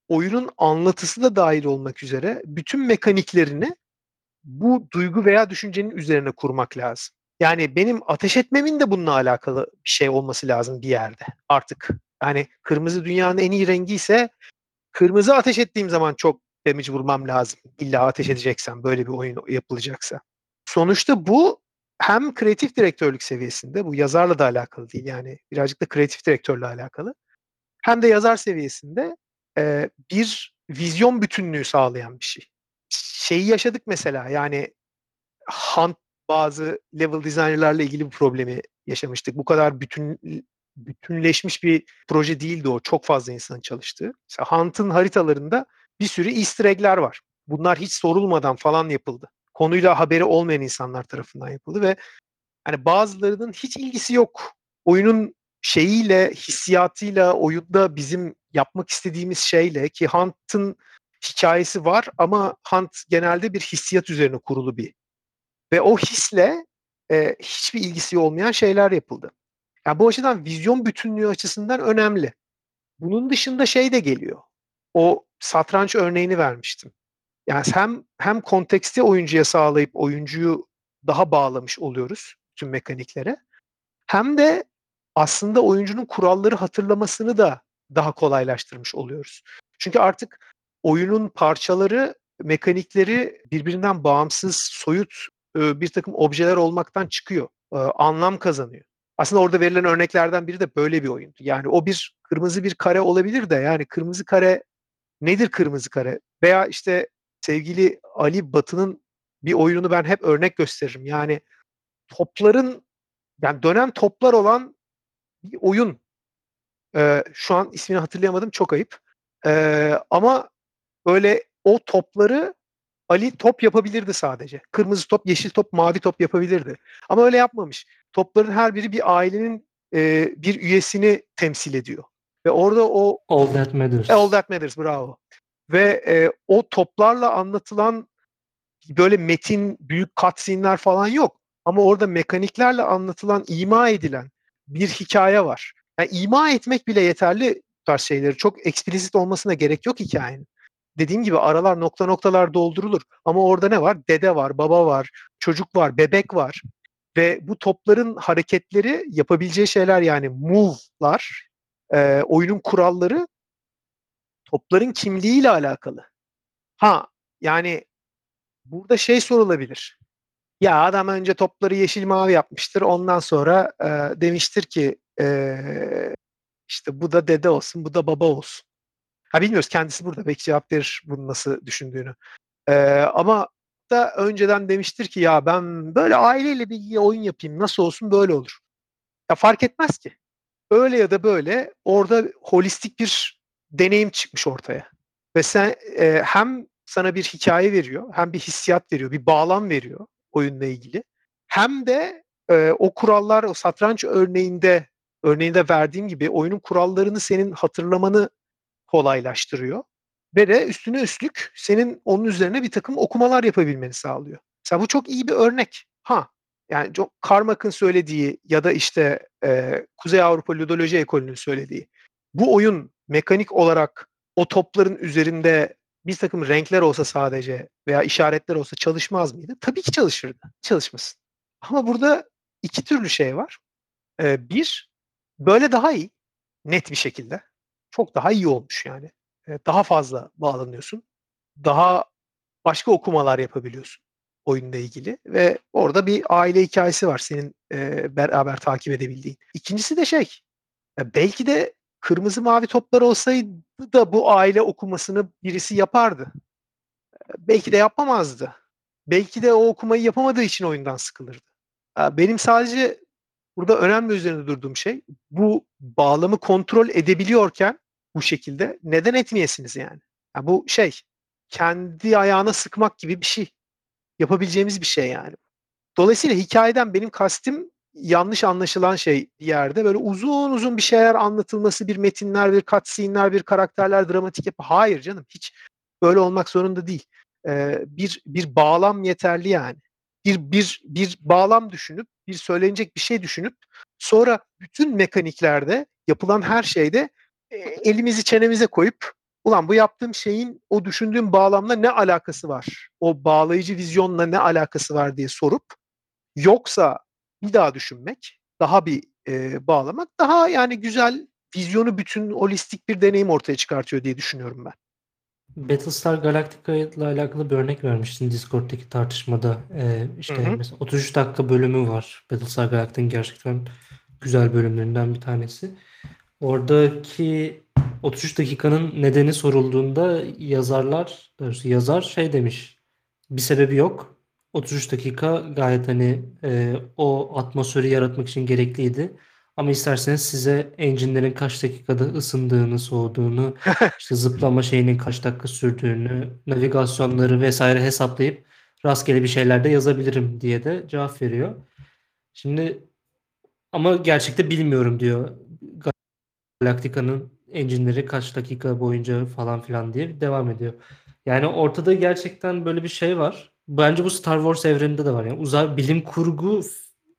oyunun anlatısı da dâhil olmak üzere bütün mekaniklerini bu duygu veya düşüncenin üzerine kurmak lazım. Yani benim ateş etmemin de bununla alakalı bir şey olması lazım bir yerde artık. Yani kırmızı dünyanın en iyi rengiyse kırmızı ateş ettiğim zaman çok damage vurmam lazım. İlla ateş edeceksem, böyle bir oyun yapılacaksa. Sonuçta bu hem kreatif direktörlük seviyesinde, bu yazarla da alakalı değil yani birazcık da kreatif direktörle alakalı. Hem de yazar seviyesinde, eee, bir vizyon bütünlüğü sağlayan bir şey. Şeyi yaşadık mesela yani Hunt bazı level designer'larla ilgili bir problemi yaşamıştık. Bu kadar bütün bütünleşmiş bir proje değildi o. Çok fazla insanın çalıştığı. Mesela Hunt'ın haritalarında bir sürü easter egg'ler var. Bunlar hiç sorulmadan falan yapıldı. Konuyla haberi olmayan insanlar tarafından yapıldı ve hani bazılarının hiç ilgisi yok. Oyunun şeyiyle, hissiyatıyla, oyunda bizim yapmak istediğimiz şeyle ki Hunt'ın hikâyesi var ama Hunt genelde bir hissiyat üzerine kurulu bir ve o hisle, eee, hiçbir ilgisi olmayan şeyler yapıldı. Ya, bu açıdan vizyon bütünlüğü açısından önemli. Bunun dışında şey de geliyor. O satranç örneğini vermiştim. Yani hem hem konteksti oyuncuya sağlayıp oyuncuyu daha bağlamış oluyoruz tüm mekaniklere hem de aslında oyuncunun kuralları hatırlamasını da daha kolaylaştırmış oluyoruz. Çünkü artık oyunun parçaları, mekanikleri birbirinden bağımsız, soyut, ııı, birtakım objeler olmaktan çıkıyor. Anlam kazanıyor. Aslında orada verilen örneklerden biri de böyle bir oyundu. Yani o bir kırmızı bir kare olabilir de yani kırmızı kare nedir kırmızı kare? Veya işte sevgili Ali Batı'nın bir oyununu ben hep örnek gösteririm. Yani topların yani dönen toplar olan bir oyun. Eee, şu an ismini hatırlayamadım, çok ayıp. Eee, ama böyle o topları Ali top yapabilirdi sadece. Kırmızı top, yeşil top, mavi top yapabilirdi. Ama öyle yapmamış. Topların her biri bir ailenin e, bir üyesini temsil ediyor. Ve orada o All That Matters. All That Matters bravo. Ve e, o toplarla anlatılan böyle metin, büyük cutscene'ler falan yok. Ama orada mekaniklerle anlatılan, ima edilen bir hikaye var. Yani ima etmek bile yeterli tarz şeyleri. Çok eksplisit olmasına gerek yok hikayenin. Dediğim gibi aralar nokta noktalar doldurulur. Ama orada ne var? Dede var, baba var, çocuk var, bebek var. Ve bu topların hareketleri yapabileceği şeyler yani move'lar, e, oyunun kuralları topların kimliğiyle alakalı. Ha yani burada şey sorulabilir. Ya adam önce topları yeşil mavi yapmıştır. Ondan sonra e, demiştir ki e, işte bu da dede olsun, bu da baba olsun. Ha bilmiyoruz kendisi burada belki cevap verir bunu nasıl düşündüğünü. E, ama da önceden demiştir ki ya ben böyle aileyle bir oyun yapayım nasıl olsun böyle olur. Ya fark etmez ki. Öyle ya da böyle orada holistik bir deneyim çıkmış ortaya. Ve sen e, hem sana bir hikaye veriyor, hem bir hissiyat veriyor, bir bağlam veriyor oyunla ilgili. Hem de e, o kurallar, o satranç örneğinde örneğinde verdiğim gibi oyunun kurallarını senin hatırlamanı kolaylaştırıyor. Ve de üstüne üstlük senin onun üzerine bir takım okumalar yapabilmeni sağlıyor. Mesela bu çok iyi bir örnek. Ha yani John Carmack'ın söylediği ya da işte e, Kuzey Avrupa Ludoloji Ekolü'nün söylediği bu oyun mekanik olarak o topların üzerinde bir takım renkler olsa sadece veya işaretler olsa çalışmaz mıydı? Tabii ki çalışırdı. Çalışmasın. Ama burada iki türlü şey var. Ee, bir, böyle daha iyi. Net bir şekilde. Çok daha iyi olmuş yani. Daha fazla bağlanıyorsun. Daha başka okumalar yapabiliyorsun oyunla ilgili ve orada bir aile hikayesi var senin e, beraber takip edebildiğin. İkincisi de şey, belki de kırmızı mavi toplar olsaydı da bu aile okumasını birisi yapardı. Belki de yapamazdı. Belki de o okumayı yapamadığı için oyundan sıkılırdı. Benim sadece burada önemli üzerinde durduğum şey bu bağlamı kontrol edebiliyorken bu şekilde neden etmeyesiniz yani? yani bu şey kendi ayağına sıkmak gibi bir şey. Yapabileceğimiz bir şey yani. Dolayısıyla hikayeden benim kastım yanlış anlaşılan şey bir yerde böyle uzun uzun bir şeyler anlatılması, bir metinler, bir cutscene'ler, bir karakterler, dramatik yapı. Hayır canım hiç böyle olmak zorunda değil. Ee, bir bir bağlam yeterli yani. Bir bir bir bağlam düşünüp, bir söylenecek bir şey düşünüp sonra bütün mekaniklerde yapılan her şeyde elimizi çenemize koyup ulan bu yaptığım şeyin o düşündüğüm bağlamla ne alakası var? O bağlayıcı vizyonla ne alakası var diye sorup yoksa bir daha düşünmek, daha bir e, bağlamak daha yani güzel vizyonu bütün holistik bir deneyim ortaya çıkartıyor diye düşünüyorum ben. Battlestar Galactica ile alakalı bir örnek vermiştin Discord'daki tartışmada. Ee, işte hı hı. mesela 33 dakika bölümü var. Battlestar Galactica'nın gerçekten güzel bölümlerinden bir tanesi. Oradaki 33 dakikanın nedeni sorulduğunda yazarlar, doğrusu yazar şey demiş. Bir sebebi yok. 33 dakika gayet hani e, o atmosferi yaratmak için gerekliydi. Ama isterseniz size engine'lerin kaç dakikada ısındığını, soğuduğunu, işte zıplama şeyinin kaç dakika sürdüğünü, navigasyonları vesaire hesaplayıp rastgele bir şeyler de yazabilirim diye de cevap veriyor. Şimdi ama gerçekte bilmiyorum diyor. Galactica'nın engine'leri kaç dakika boyunca falan filan diye devam ediyor. Yani ortada gerçekten böyle bir şey var. Bence bu Star Wars evreninde de var. Yani uzay bilim kurgu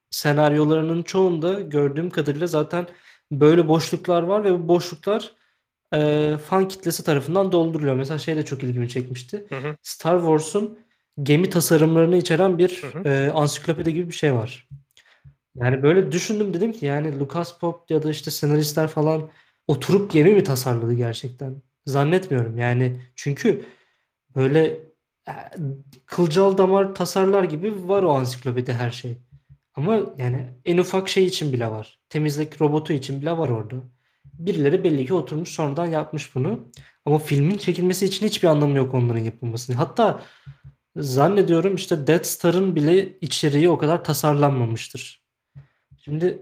senaryolarının çoğunda gördüğüm kadarıyla zaten böyle boşluklar var ve bu boşluklar e, fan kitlesi tarafından dolduruluyor. Mesela şey de çok ilgimi çekmişti. Hı hı. Star Wars'un gemi tasarımlarını içeren bir hı hı. E, ansiklopedi gibi bir şey var. Yani böyle düşündüm dedim ki yani Lucas Pop ya da işte senaristler falan oturup gemi mi tasarladı gerçekten? Zannetmiyorum yani çünkü böyle kılcal damar tasarlar gibi var o ansiklopedi her şey. Ama yani en ufak şey için bile var. Temizlik robotu için bile var orada. Birileri belli ki oturmuş sonradan yapmış bunu. Ama filmin çekilmesi için hiçbir anlamı yok onların yapılmasını. Hatta zannediyorum işte Death Star'ın bile içeriği o kadar tasarlanmamıştır. Şimdi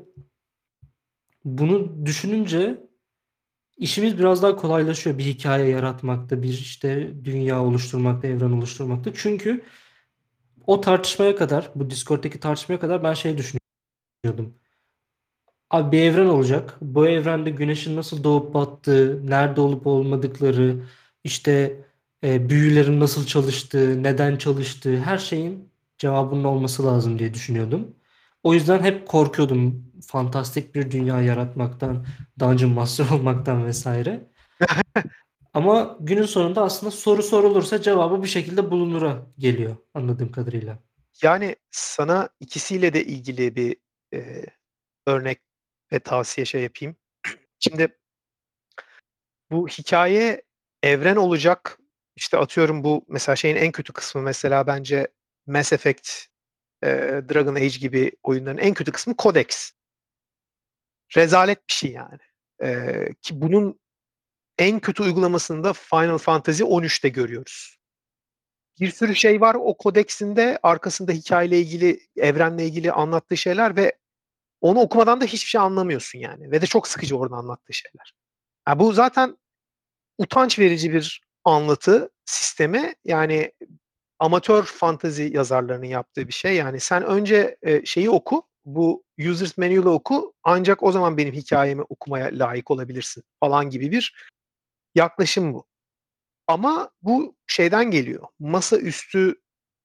bunu düşününce işimiz biraz daha kolaylaşıyor bir hikaye yaratmakta, bir işte dünya oluşturmakta, evren oluşturmakta. Çünkü o tartışmaya kadar, bu Discord'daki tartışmaya kadar ben şey düşünüyordum. Abi bir evren olacak. Bu evrende güneşin nasıl doğup battığı, nerede olup olmadıkları, işte e, büyülerin nasıl çalıştığı, neden çalıştığı, her şeyin cevabının olması lazım diye düşünüyordum. O yüzden hep korkuyordum fantastik bir dünya yaratmaktan, Dungeon Master olmaktan vesaire. Ama günün sonunda aslında soru sorulursa cevabı bir şekilde bulunura geliyor anladığım kadarıyla. Yani sana ikisiyle de ilgili bir e, örnek ve tavsiye şey yapayım. Şimdi bu hikaye evren olacak. İşte atıyorum bu mesela şeyin en kötü kısmı mesela bence Mass Effect, e, Dragon Age gibi oyunların en kötü kısmı Codex. Rezalet bir şey yani. E, ki bunun en kötü uygulamasını da Final Fantasy 13'te görüyoruz. Bir sürü şey var o kodeksinde arkasında hikayeyle ilgili, evrenle ilgili anlattığı şeyler ve onu okumadan da hiçbir şey anlamıyorsun yani. Ve de çok sıkıcı orada anlattığı şeyler. Yani bu zaten utanç verici bir anlatı sistemi. Yani amatör fantazi yazarlarının yaptığı bir şey. Yani sen önce e, şeyi oku, bu User's Manual'ı oku ancak o zaman benim hikayemi okumaya layık olabilirsin falan gibi bir yaklaşım bu. Ama bu şeyden geliyor. Masaüstü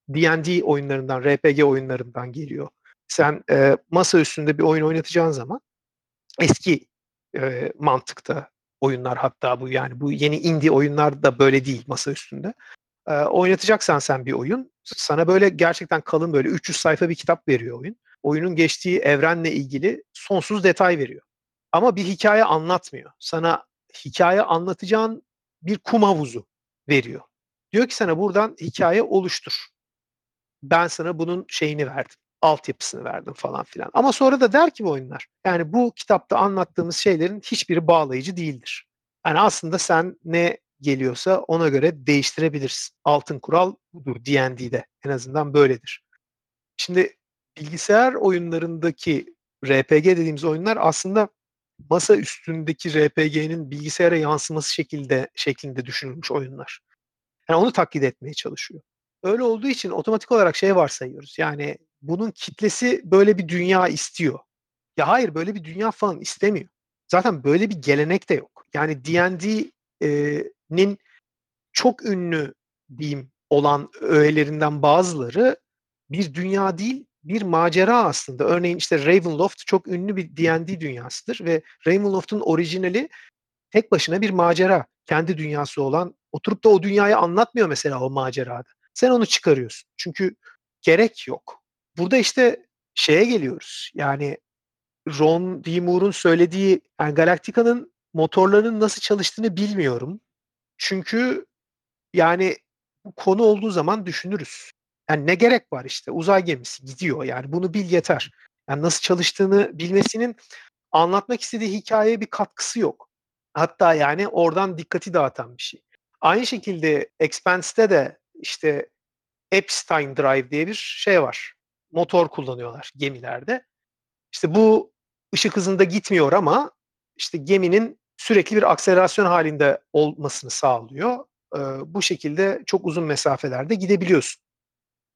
D&D oyunlarından, RPG oyunlarından geliyor. Sen e, masa üstünde bir oyun oynatacağın zaman eski e, mantıkta oyunlar hatta bu yani bu yeni indie oyunlar da böyle değil masa üstünde. E, oynatacaksan sen bir oyun sana böyle gerçekten kalın böyle 300 sayfa bir kitap veriyor oyun. Oyunun geçtiği evrenle ilgili sonsuz detay veriyor. Ama bir hikaye anlatmıyor. Sana hikaye anlatacağın bir kum havuzu veriyor. Diyor ki sana buradan hikaye oluştur. Ben sana bunun şeyini verdim. Altyapısını verdim falan filan. Ama sonra da der ki bu oyunlar. Yani bu kitapta anlattığımız şeylerin hiçbiri bağlayıcı değildir. Yani aslında sen ne geliyorsa ona göre değiştirebilirsin. Altın kural budur D&D'de. En azından böyledir. Şimdi bilgisayar oyunlarındaki RPG dediğimiz oyunlar aslında masa üstündeki RPG'nin bilgisayara yansıması şekilde şeklinde düşünülmüş oyunlar. Yani onu taklit etmeye çalışıyor. Öyle olduğu için otomatik olarak şey varsayıyoruz. Yani bunun kitlesi böyle bir dünya istiyor. Ya hayır böyle bir dünya falan istemiyor. Zaten böyle bir gelenek de yok. Yani D&D'nin çok ünlü diyeyim olan öğelerinden bazıları bir dünya değil bir macera aslında. Örneğin işte Ravenloft çok ünlü bir D&D dünyasıdır ve Ravenloft'un orijinali tek başına bir macera. Kendi dünyası olan oturup da o dünyayı anlatmıyor mesela o macerada. Sen onu çıkarıyorsun. Çünkü gerek yok. Burada işte şeye geliyoruz. Yani Ron D. Moore'un söylediği yani Galactica'nın motorlarının nasıl çalıştığını bilmiyorum. Çünkü yani bu konu olduğu zaman düşünürüz. Yani ne gerek var işte uzay gemisi gidiyor yani bunu bil yeter. Yani nasıl çalıştığını bilmesinin anlatmak istediği hikayeye bir katkısı yok. Hatta yani oradan dikkati dağıtan bir şey. Aynı şekilde Expanse'de de işte Epstein Drive diye bir şey var. Motor kullanıyorlar gemilerde. İşte bu ışık hızında gitmiyor ama işte geminin sürekli bir akselerasyon halinde olmasını sağlıyor. Ee, bu şekilde çok uzun mesafelerde gidebiliyorsun.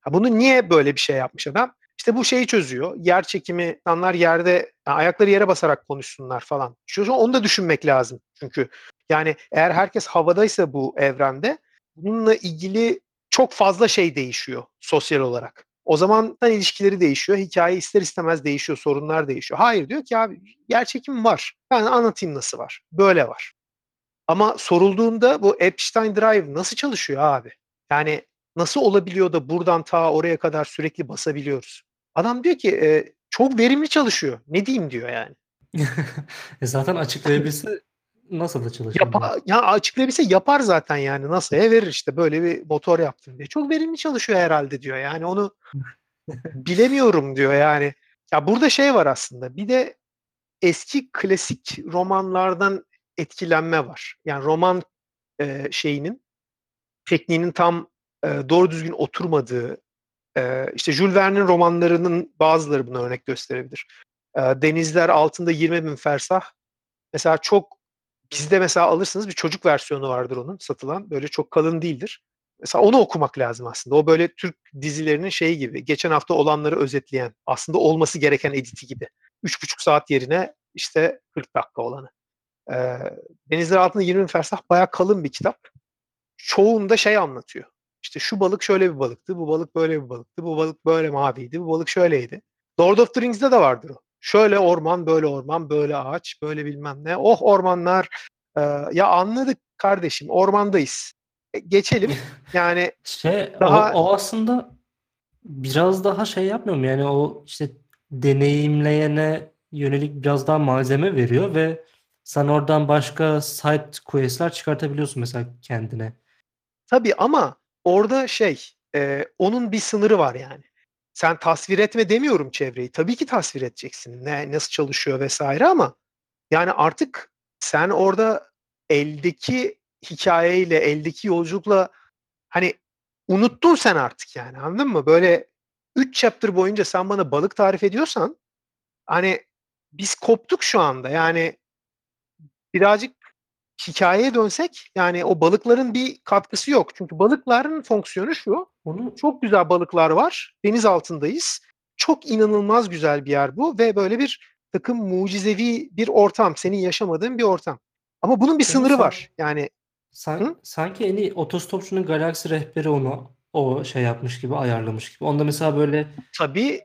Bunu niye böyle bir şey yapmış adam? İşte bu şeyi çözüyor. Yer çekimi, insanlar yerde yani ayakları yere basarak konuşsunlar falan. Şu onu da düşünmek lazım. Çünkü yani eğer herkes havadaysa bu evrende bununla ilgili çok fazla şey değişiyor sosyal olarak. O zaman ilişkileri değişiyor. Hikaye ister istemez değişiyor. Sorunlar değişiyor. Hayır diyor ki abi yer çekimi var. Ben anlatayım nasıl var. Böyle var. Ama sorulduğunda bu Epstein Drive nasıl çalışıyor abi? Yani nasıl olabiliyor da buradan ta oraya kadar sürekli basabiliyoruz? Adam diyor ki e, çok verimli çalışıyor. Ne diyeyim diyor yani. e zaten açıklayabilse nasıl çalışıyor? Yapa, ya açıklayabilse yapar zaten yani. NASA'ya verir işte böyle bir motor yaptım diye. Çok verimli çalışıyor herhalde diyor. Yani onu bilemiyorum diyor yani. Ya burada şey var aslında. Bir de eski klasik romanlardan etkilenme var. Yani roman e, şeyinin tekniğinin tam e, doğru düzgün oturmadığı e, işte Jules Verne'in romanlarının bazıları buna örnek gösterebilir. E, Denizler altında 20 bin fersah mesela çok bizde mesela alırsınız bir çocuk versiyonu vardır onun satılan. Böyle çok kalın değildir. Mesela onu okumak lazım aslında. O böyle Türk dizilerinin şeyi gibi. Geçen hafta olanları özetleyen. Aslında olması gereken editi gibi. 3,5 saat yerine işte 40 dakika olanı. Ee, Denizler Altında 20 Fersah bayağı kalın bir kitap. Çoğunda şey anlatıyor. İşte şu balık şöyle bir balıktı, bu balık böyle bir balıktı, bu balık böyle maviydi, bu balık şöyleydi. Lord of the Rings'de de vardır o. Şöyle orman, böyle orman, böyle ağaç, böyle bilmem ne. Oh ormanlar. Ee, ya anladık kardeşim, ormandayız. E, geçelim. Yani Şey Daha- o, o aslında biraz daha şey yapmıyor mu? Yani o işte deneyimleyene yönelik biraz daha malzeme veriyor ve sen oradan başka side quest'ler çıkartabiliyorsun mesela kendine. Tabii ama orada şey, e, onun bir sınırı var yani. Sen tasvir etme demiyorum çevreyi. Tabii ki tasvir edeceksin. Ne nasıl çalışıyor vesaire ama yani artık sen orada eldeki hikayeyle, eldeki yolculukla hani unuttun sen artık yani. Anladın mı? Böyle 3 chapter boyunca sen bana balık tarif ediyorsan hani biz koptuk şu anda. Yani birazcık hikayeye dönsek yani o balıkların bir katkısı yok. Çünkü balıkların fonksiyonu şu. Onu Çok güzel balıklar var. Deniz altındayız. Çok inanılmaz güzel bir yer bu ve böyle bir takım mucizevi bir ortam. Senin yaşamadığın bir ortam. Ama bunun bir sınırı var. Yani san- Hı? sanki en iyi otostopçunun galaksi rehberi onu o şey yapmış gibi ayarlamış gibi. Onda mesela böyle tabii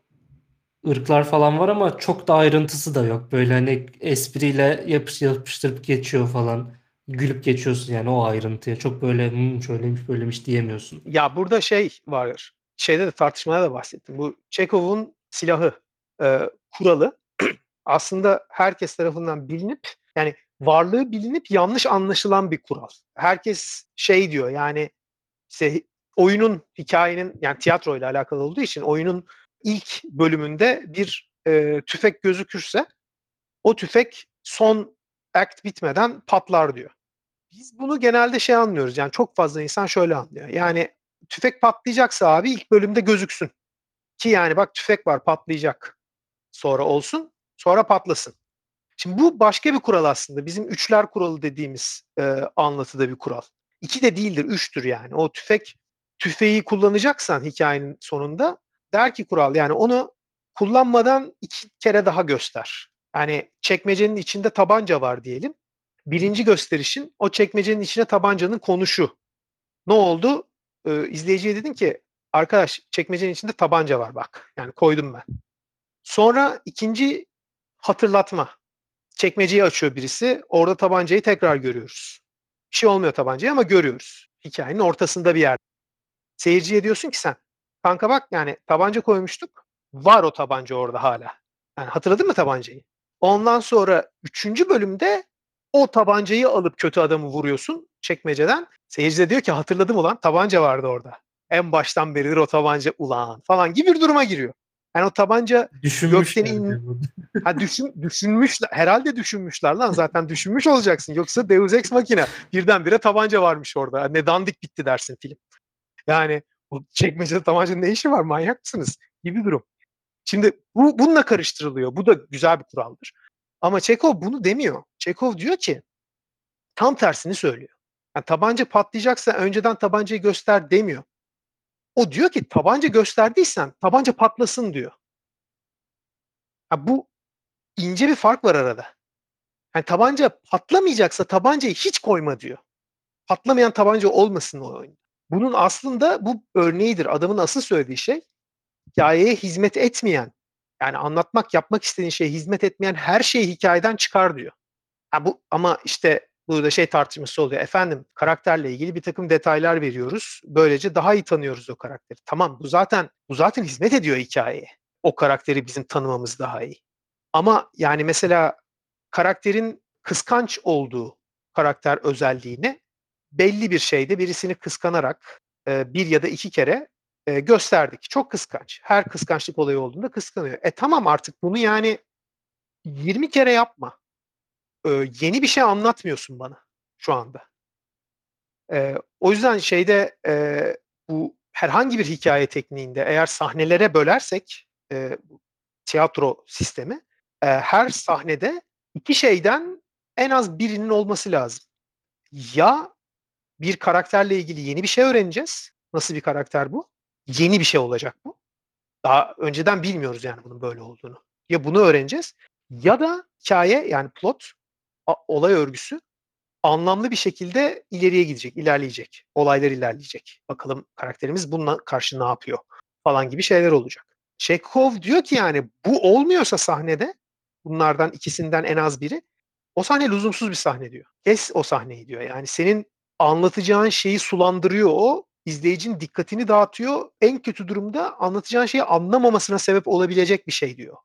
ırklar falan var ama çok da ayrıntısı da yok. Böyle hani espriyle yapış, yapıştırıp geçiyor falan. Gülüp geçiyorsun yani o ayrıntıya. Çok böyle "Hmm, şöyleymiş böylemiş diyemiyorsun. ya burada şey var. Şeyde de tartışmada da bahsettim. Bu Chekhov'un silahı e, kuralı aslında herkes tarafından bilinip yani varlığı bilinip yanlış anlaşılan bir kural. Herkes şey diyor yani işte oyunun hikayenin yani tiyatro ile alakalı olduğu için oyunun ilk bölümünde bir e, tüfek gözükürse o tüfek son act bitmeden patlar diyor. Biz bunu genelde şey anlıyoruz yani çok fazla insan şöyle anlıyor. Yani tüfek patlayacaksa abi ilk bölümde gözüksün. Ki yani bak tüfek var patlayacak. Sonra olsun sonra patlasın. Şimdi bu başka bir kural aslında. Bizim üçler kuralı dediğimiz e, anlatıda bir kural. İki de değildir, üçtür yani. O tüfek tüfeği kullanacaksan hikayenin sonunda der ki kural yani onu kullanmadan iki kere daha göster. Yani çekmecenin içinde tabanca var diyelim. Birinci gösterişin o çekmecenin içine tabancanın konuşu. Ne oldu? Ee, izleyiciye dedin ki arkadaş çekmecenin içinde tabanca var bak. Yani koydum ben. Sonra ikinci hatırlatma. Çekmeceyi açıyor birisi. Orada tabancayı tekrar görüyoruz. Bir şey olmuyor tabancaya ama görüyoruz. Hikayenin ortasında bir yerde. Seyirciye diyorsun ki sen kanka bak yani tabanca koymuştuk. Var o tabanca orada hala. Yani hatırladın mı tabancayı? Ondan sonra üçüncü bölümde o tabancayı alıp kötü adamı vuruyorsun çekmeceden. Seyirci de diyor ki hatırladım ulan tabanca vardı orada. En baştan beridir o tabanca ulan falan gibi bir duruma giriyor. Yani o tabanca Gökten in- ha düşün, düşünmüşler herhalde düşünmüşler lan zaten düşünmüş olacaksın. Yoksa Deus Ex Machina birdenbire tabanca varmış orada. Ne dandik bitti dersin film. Yani o çekmecede tabancanın ne işi var manyak mısınız gibi durum. Şimdi bu bununla karıştırılıyor. Bu da güzel bir kuraldır. Ama Çekov bunu demiyor. Çekov diyor ki tam tersini söylüyor. Yani tabanca patlayacaksa önceden tabancayı göster demiyor. O diyor ki tabanca gösterdiysen tabanca patlasın diyor. Ha, bu ince bir fark var arada. Yani tabanca patlamayacaksa tabancayı hiç koyma diyor. Patlamayan tabanca olmasın o oyunda. Bunun aslında bu örneğidir. Adamın asıl söylediği şey hikayeye hizmet etmeyen yani anlatmak, yapmak istediğin şeye hizmet etmeyen her şeyi hikayeden çıkar diyor. Ha bu ama işte burada şey tartışması oluyor. Efendim karakterle ilgili bir takım detaylar veriyoruz. Böylece daha iyi tanıyoruz o karakteri. Tamam bu zaten bu zaten hizmet ediyor hikayeye. O karakteri bizim tanımamız daha iyi. Ama yani mesela karakterin kıskanç olduğu karakter özelliğini belli bir şeyde birisini kıskanarak bir ya da iki kere e, gösterdik. Çok kıskanç. Her kıskançlık olayı olduğunda kıskanıyor. E tamam artık bunu yani 20 kere yapma. E, yeni bir şey anlatmıyorsun bana şu anda. E, o yüzden şeyde e, bu herhangi bir hikaye tekniğinde eğer sahnelere bölersek e, tiyatro sistemi e, her sahnede iki şeyden en az birinin olması lazım. Ya bir karakterle ilgili yeni bir şey öğreneceğiz. Nasıl bir karakter bu? Yeni bir şey olacak bu. Daha önceden bilmiyoruz yani bunun böyle olduğunu. Ya bunu öğreneceğiz ya da hikaye yani plot, olay örgüsü anlamlı bir şekilde ileriye gidecek, ilerleyecek. Olaylar ilerleyecek. Bakalım karakterimiz bununla karşı ne yapıyor falan gibi şeyler olacak. Chekhov diyor ki yani bu olmuyorsa sahnede bunlardan ikisinden en az biri o sahne lüzumsuz bir sahne diyor. Kes o sahneyi diyor. Yani senin anlatacağın şeyi sulandırıyor o. izleyicinin dikkatini dağıtıyor. En kötü durumda anlatacağın şeyi anlamamasına sebep olabilecek bir şey diyor.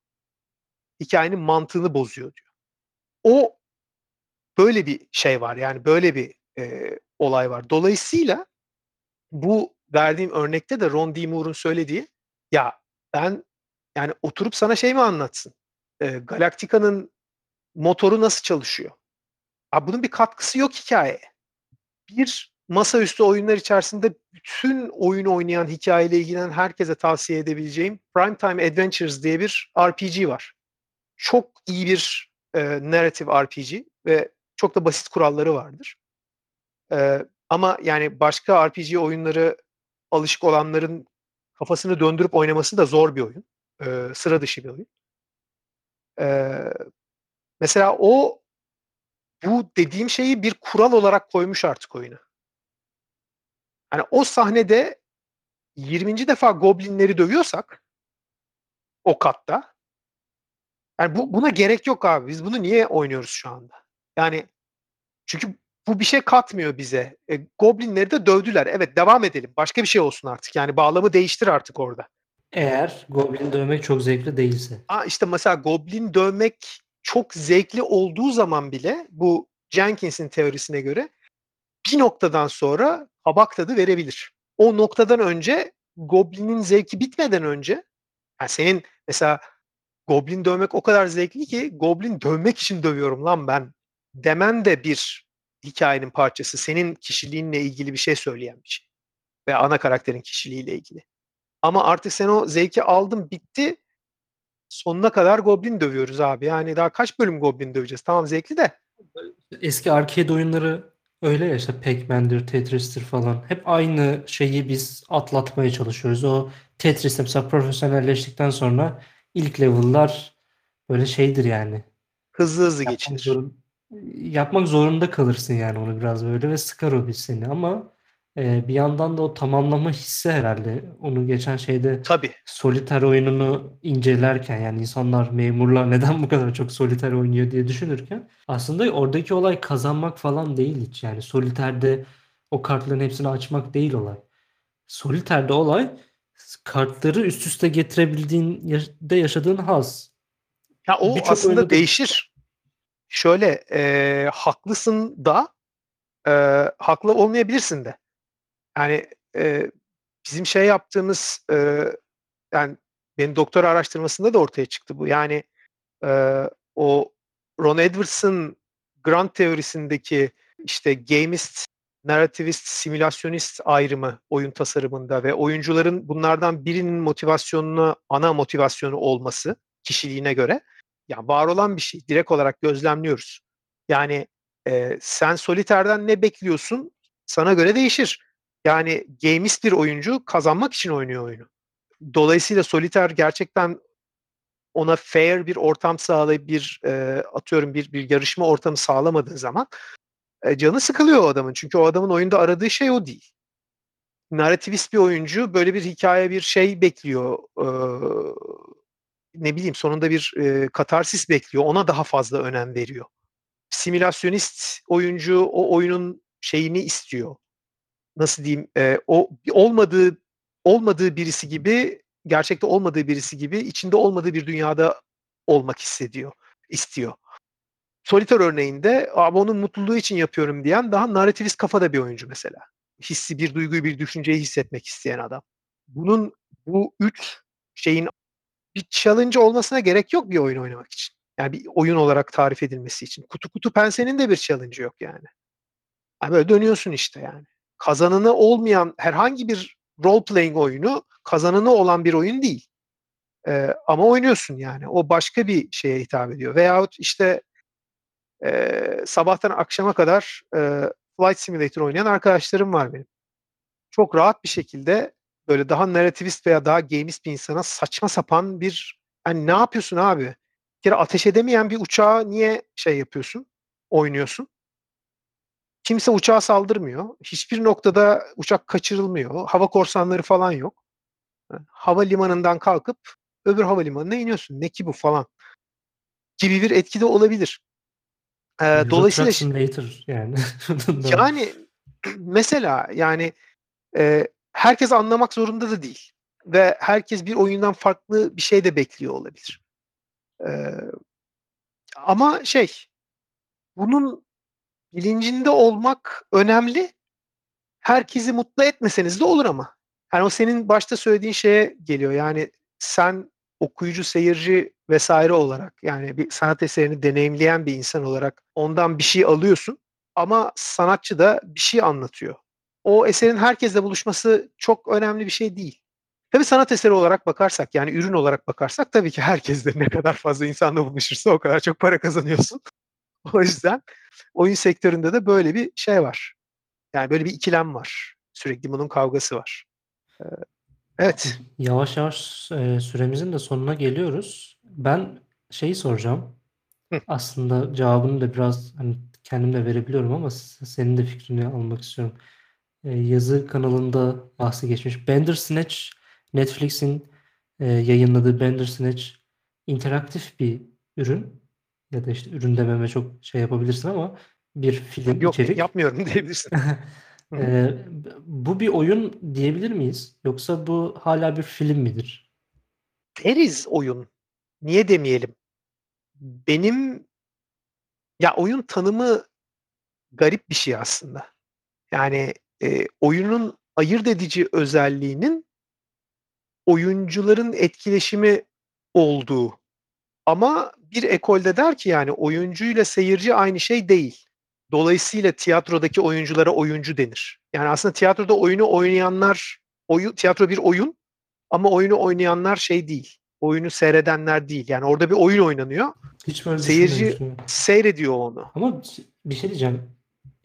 Hikayenin mantığını bozuyor diyor. O böyle bir şey var. Yani böyle bir e, olay var. Dolayısıyla bu verdiğim örnekte de Ron D. Moore'un söylediği ya ben yani oturup sana şey mi anlatsın? E, Galactica'nın motoru nasıl çalışıyor? Abi bunun bir katkısı yok hikayeye. Bir masaüstü oyunlar içerisinde bütün oyun oynayan, hikayeyle ilgilenen herkese tavsiye edebileceğim Primetime Adventures diye bir RPG var. Çok iyi bir e, narrative RPG ve çok da basit kuralları vardır. E, ama yani başka RPG oyunları alışık olanların kafasını döndürüp oynaması da zor bir oyun. E, sıra dışı bir oyun. E, mesela o bu dediğim şeyi bir kural olarak koymuş artık oyuna. Yani o sahnede 20. defa goblinleri dövüyorsak o katta yani bu, buna gerek yok abi. Biz bunu niye oynuyoruz şu anda? Yani çünkü bu bir şey katmıyor bize. E, goblinleri de dövdüler. Evet devam edelim. Başka bir şey olsun artık. Yani bağlamı değiştir artık orada. Eğer goblin dövmek çok zevkli değilse. Aa, işte mesela goblin dövmek çok zevkli olduğu zaman bile bu Jenkins'in teorisine göre bir noktadan sonra kabak tadı verebilir. O noktadan önce goblinin zevki bitmeden önce yani senin mesela goblin dövmek o kadar zevkli ki goblin dövmek için dövüyorum lan ben demen de bir hikayenin parçası. Senin kişiliğinle ilgili bir şey söyleyen bir şey. Ve ana karakterin kişiliğiyle ilgili. Ama artık sen o zevki aldın bitti. Sonuna kadar goblin dövüyoruz abi. Yani daha kaç bölüm goblin döveceğiz? Tamam zevkli de. Eski arcade oyunları öyle ya işte Pac-Man'dir, Tetris'tir falan. Hep aynı şeyi biz atlatmaya çalışıyoruz. O Tetris'te mesela profesyonelleştikten sonra ilk level'lar böyle şeydir yani. Hızlı hızlı geçilir. Zorun, yapmak zorunda kalırsın yani onu biraz böyle ve sıkar o bir seni ama e, bir yandan da o tamamlama hissi herhalde onu geçen şeyde Tabii. soliter oyununu incelerken yani insanlar memurlar neden bu kadar çok soliter oynuyor diye düşünürken aslında oradaki olay kazanmak falan değil hiç yani soliterde o kartların hepsini açmak değil olay. Soliterde olay kartları üst üste getirebildiğinde yaşadığın haz. Ya o Birçok aslında oyunda da- değişir. Şöyle e, haklısın da e, haklı olmayabilirsin de. Yani e, bizim şey yaptığımız e, yani benim doktora araştırmasında da ortaya çıktı bu. Yani e, o Ron Edwards'ın grant teorisindeki işte gamist, narrativist, simülasyonist ayrımı oyun tasarımında ve oyuncuların bunlardan birinin motivasyonuna ana motivasyonu olması kişiliğine göre yani var olan bir şey. Direkt olarak gözlemliyoruz. Yani e, sen Soliter'den ne bekliyorsun? Sana göre değişir. Yani gamist bir oyuncu kazanmak için oynuyor oyunu. Dolayısıyla Soliter gerçekten ona fair bir ortam sağlayıp bir e, atıyorum bir bir yarışma ortamı sağlamadığın zaman e, canı sıkılıyor o adamın. Çünkü o adamın oyunda aradığı şey o değil. Narrativist bir oyuncu böyle bir hikaye bir şey bekliyor. E, ne bileyim sonunda bir e, katarsis bekliyor. Ona daha fazla önem veriyor. Simülasyonist oyuncu o oyunun şeyini istiyor. Nasıl diyeyim? E, o olmadığı olmadığı birisi gibi gerçekte olmadığı birisi gibi içinde olmadığı bir dünyada olmak hissediyor, istiyor. Solitaire örneğinde abi onun mutluluğu için yapıyorum diyen daha narrativist kafada bir oyuncu mesela. Hissi bir duyguyu bir düşünceyi hissetmek isteyen adam. Bunun bu üç şeyin bir challenge olmasına gerek yok bir oyun oynamak için. Yani bir oyun olarak tarif edilmesi için. Kutu kutu pensenin de bir challenge yok yani. yani böyle dönüyorsun işte yani. Kazananı olmayan herhangi bir role playing oyunu kazananı olan bir oyun değil. Ee, ama oynuyorsun yani. O başka bir şeye hitap ediyor. Veyahut işte e, sabahtan akşama kadar e, Flight Simulator oynayan arkadaşlarım var benim. Çok rahat bir şekilde böyle daha narrativist veya daha gamist bir insana saçma sapan bir hani ne yapıyorsun abi? Bir kere ateş edemeyen bir uçağı niye şey yapıyorsun? Oynuyorsun. Kimse uçağa saldırmıyor. Hiçbir noktada uçak kaçırılmıyor. Hava korsanları falan yok. Hava limanından kalkıp öbür havalimanına iniyorsun. Ne ki bu falan gibi bir etki de olabilir. Ee, dolayısıyla Simulator yani. yani mesela yani e, herkes anlamak zorunda da değil ve herkes bir oyundan farklı bir şey de bekliyor olabilir. Ee, ama şey bunun bilincinde olmak önemli. Herkesi mutlu etmeseniz de olur ama. Yani o senin başta söylediğin şeye geliyor. Yani sen okuyucu, seyirci vesaire olarak yani bir sanat eserini deneyimleyen bir insan olarak ondan bir şey alıyorsun ama sanatçı da bir şey anlatıyor. O eserin herkesle buluşması çok önemli bir şey değil. Tabii sanat eseri olarak bakarsak yani ürün olarak bakarsak tabii ki herkesle ne kadar fazla insanla buluşursa o kadar çok para kazanıyorsun. o yüzden oyun sektöründe de böyle bir şey var. Yani böyle bir ikilem var. Sürekli bunun kavgası var. Evet. Yavaş yavaş e, süremizin de sonuna geliyoruz. Ben şeyi soracağım. Hı. Aslında cevabını da biraz hani kendim de verebiliyorum ama senin de fikrini almak istiyorum. E, yazı kanalında bahsi geçmiş. Bandersnatch Netflix'in e, yayınladığı Bandersnatch interaktif bir ürün ya da işte ürün dememe çok şey yapabilirsin ama bir film Yok içerik. yapmıyorum diyebilirsin. Ee, bu bir oyun diyebilir miyiz? Yoksa bu hala bir film midir? Deriz oyun. Niye demeyelim? Benim ya oyun tanımı garip bir şey aslında. Yani e, oyunun ayırt edici özelliğinin oyuncuların etkileşimi olduğu. Ama bir ekolde der ki yani oyuncuyla seyirci aynı şey değil. Dolayısıyla tiyatrodaki oyunculara oyuncu denir. Yani aslında tiyatroda oyunu oynayanlar, oyun, tiyatro bir oyun ama oyunu oynayanlar şey değil. Oyunu seyredenler değil. Yani orada bir oyun oynanıyor. Hiç böyle Seyirci-. Seyrediyor onu. Ama bir şey diyeceğim.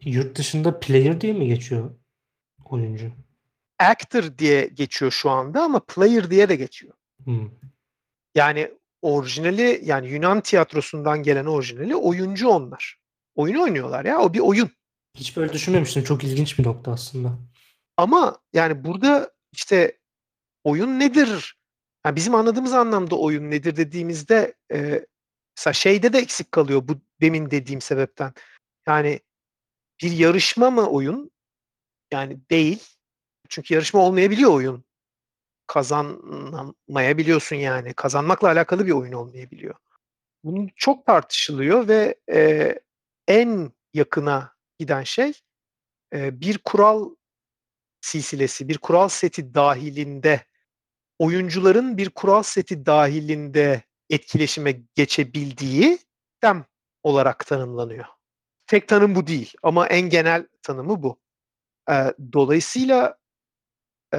Yurt dışında player diye mi geçiyor oyuncu? Actor diye geçiyor şu anda ama player diye de geçiyor. Hmm. Yani orijinali yani Yunan tiyatrosundan gelen orijinali oyuncu onlar. Oyun oynuyorlar ya. O bir oyun. Hiç böyle düşünmemiştim. Çok ilginç bir nokta aslında. Ama yani burada işte oyun nedir? Yani bizim anladığımız anlamda oyun nedir dediğimizde e, mesela şeyde de eksik kalıyor bu demin dediğim sebepten. Yani bir yarışma mı oyun? Yani değil. Çünkü yarışma olmayabiliyor oyun. Kazanmayabiliyorsun yani. Kazanmakla alakalı bir oyun olmayabiliyor. Bunun çok tartışılıyor ve e, en yakına giden şey e, bir kural silsilesi, bir kural seti dahilinde oyuncuların bir kural seti dahilinde etkileşime geçebildiği dem olarak tanımlanıyor. Tek tanım bu değil ama en genel tanımı bu. Ee, dolayısıyla e,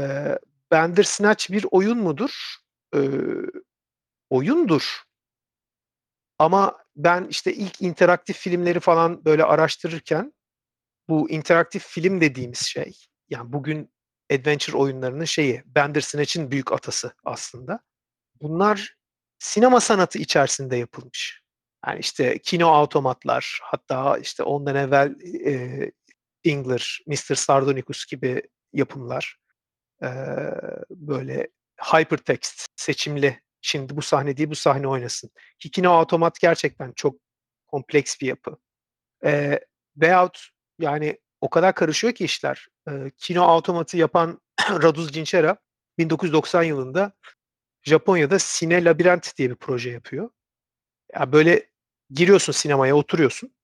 Bandersnatch bir oyun mudur? Ee, oyundur. Ama ben işte ilk interaktif filmleri falan böyle araştırırken bu interaktif film dediğimiz şey yani bugün adventure oyunlarının şeyi Bandersnatch'in büyük atası aslında. Bunlar sinema sanatı içerisinde yapılmış. Yani işte kino otomatlar hatta işte ondan evvel e, Ingler, Mr. Sardonicus gibi yapımlar e, böyle hypertext seçimli şimdi bu sahne değil bu sahne oynasın. Ki kino otomat gerçekten çok kompleks bir yapı. E, veyahut yani o kadar karışıyor ki işler. E, kino otomatı yapan Raduz Cinchera 1990 yılında Japonya'da Sine Labirent diye bir proje yapıyor. Ya böyle giriyorsun sinemaya oturuyorsun.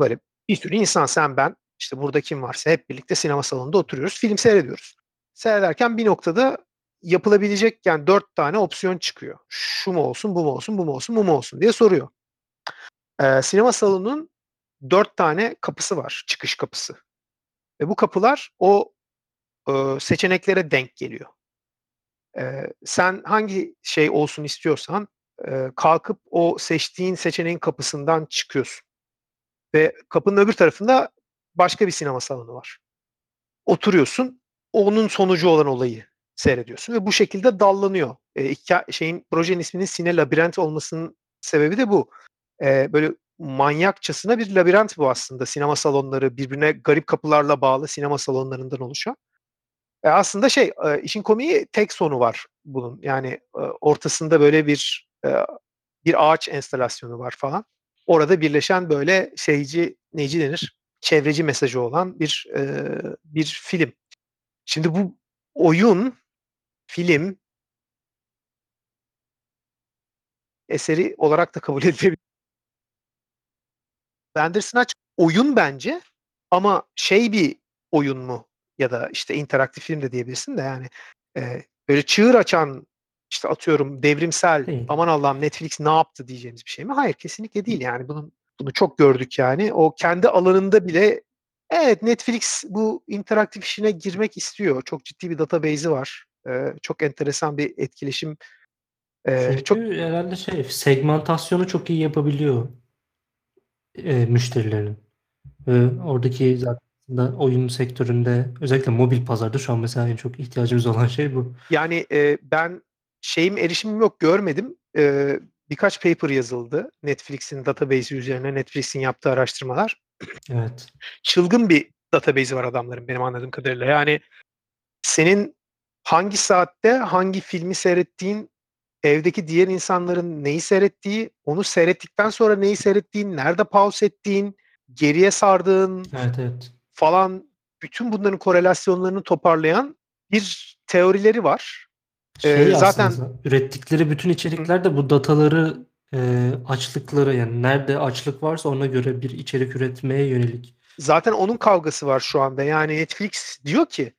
Böyle bir sürü insan sen ben işte burada kim varsa hep birlikte sinema salonunda oturuyoruz. Film seyrediyoruz. Seyrederken bir noktada yapılabilecek yani dört tane opsiyon çıkıyor. Şu mu olsun, bu mu olsun, bu mu olsun, bu mu olsun diye soruyor. Ee, sinema salonunun dört tane kapısı var. Çıkış kapısı. Ve bu kapılar o e, seçeneklere denk geliyor. E, sen hangi şey olsun istiyorsan e, kalkıp o seçtiğin seçeneğin kapısından çıkıyorsun. Ve kapının öbür tarafında başka bir sinema salonu var. Oturuyorsun, onun sonucu olan olayı seyrediyorsun ve bu şekilde dallanıyor. E, iki, şeyin projenin isminin Sine Labirent olmasının sebebi de bu. E, böyle manyakçasına bir labirent bu aslında. Sinema salonları birbirine garip kapılarla bağlı sinema salonlarından oluşan. E, aslında şey e, işin komiği tek sonu var bunun. Yani e, ortasında böyle bir e, bir ağaç enstalasyonu var falan. Orada birleşen böyle şeyci neyci denir? Çevreci mesajı olan bir e, bir film. Şimdi bu oyun, film eseri olarak da kabul edilebilir. Bandersnatch oyun bence ama şey bir oyun mu ya da işte interaktif film de diyebilirsin de yani e, böyle çığır açan işte atıyorum devrimsel Değil. aman Allah'ım Netflix ne yaptı diyeceğimiz bir şey mi? Hayır kesinlikle değil yani bunun bunu çok gördük yani. O kendi alanında bile evet Netflix bu interaktif işine girmek istiyor. Çok ciddi bir database'i var. Ee, çok enteresan bir etkileşim. Ee, Çünkü çok herhalde şey segmentasyonu çok iyi yapabiliyor e, müşterilerin. Ve oradaki zaten oyun sektöründe özellikle mobil pazarda şu an mesela en çok ihtiyacımız olan şey bu. Yani e, ben şeyim erişimim yok görmedim. E, birkaç paper yazıldı Netflix'in database'i üzerine Netflix'in yaptığı araştırmalar. Evet. Çılgın bir database'i var adamların benim anladığım kadarıyla. Yani senin hangi saatte hangi filmi seyrettiğin, evdeki diğer insanların neyi seyrettiği, onu seyrettikten sonra neyi seyrettiğin, nerede pause ettiğin, geriye sardığın Evet evet. falan bütün bunların korelasyonlarını toparlayan bir teorileri var. Şey Ee, zaten- ürettikleri bütün içerikler de bu dataları e, açlıkları yani nerede açlık varsa ona göre bir içerik üretmeye yönelik. Zaten onun kavgası var şu anda. Yani Netflix diyor ki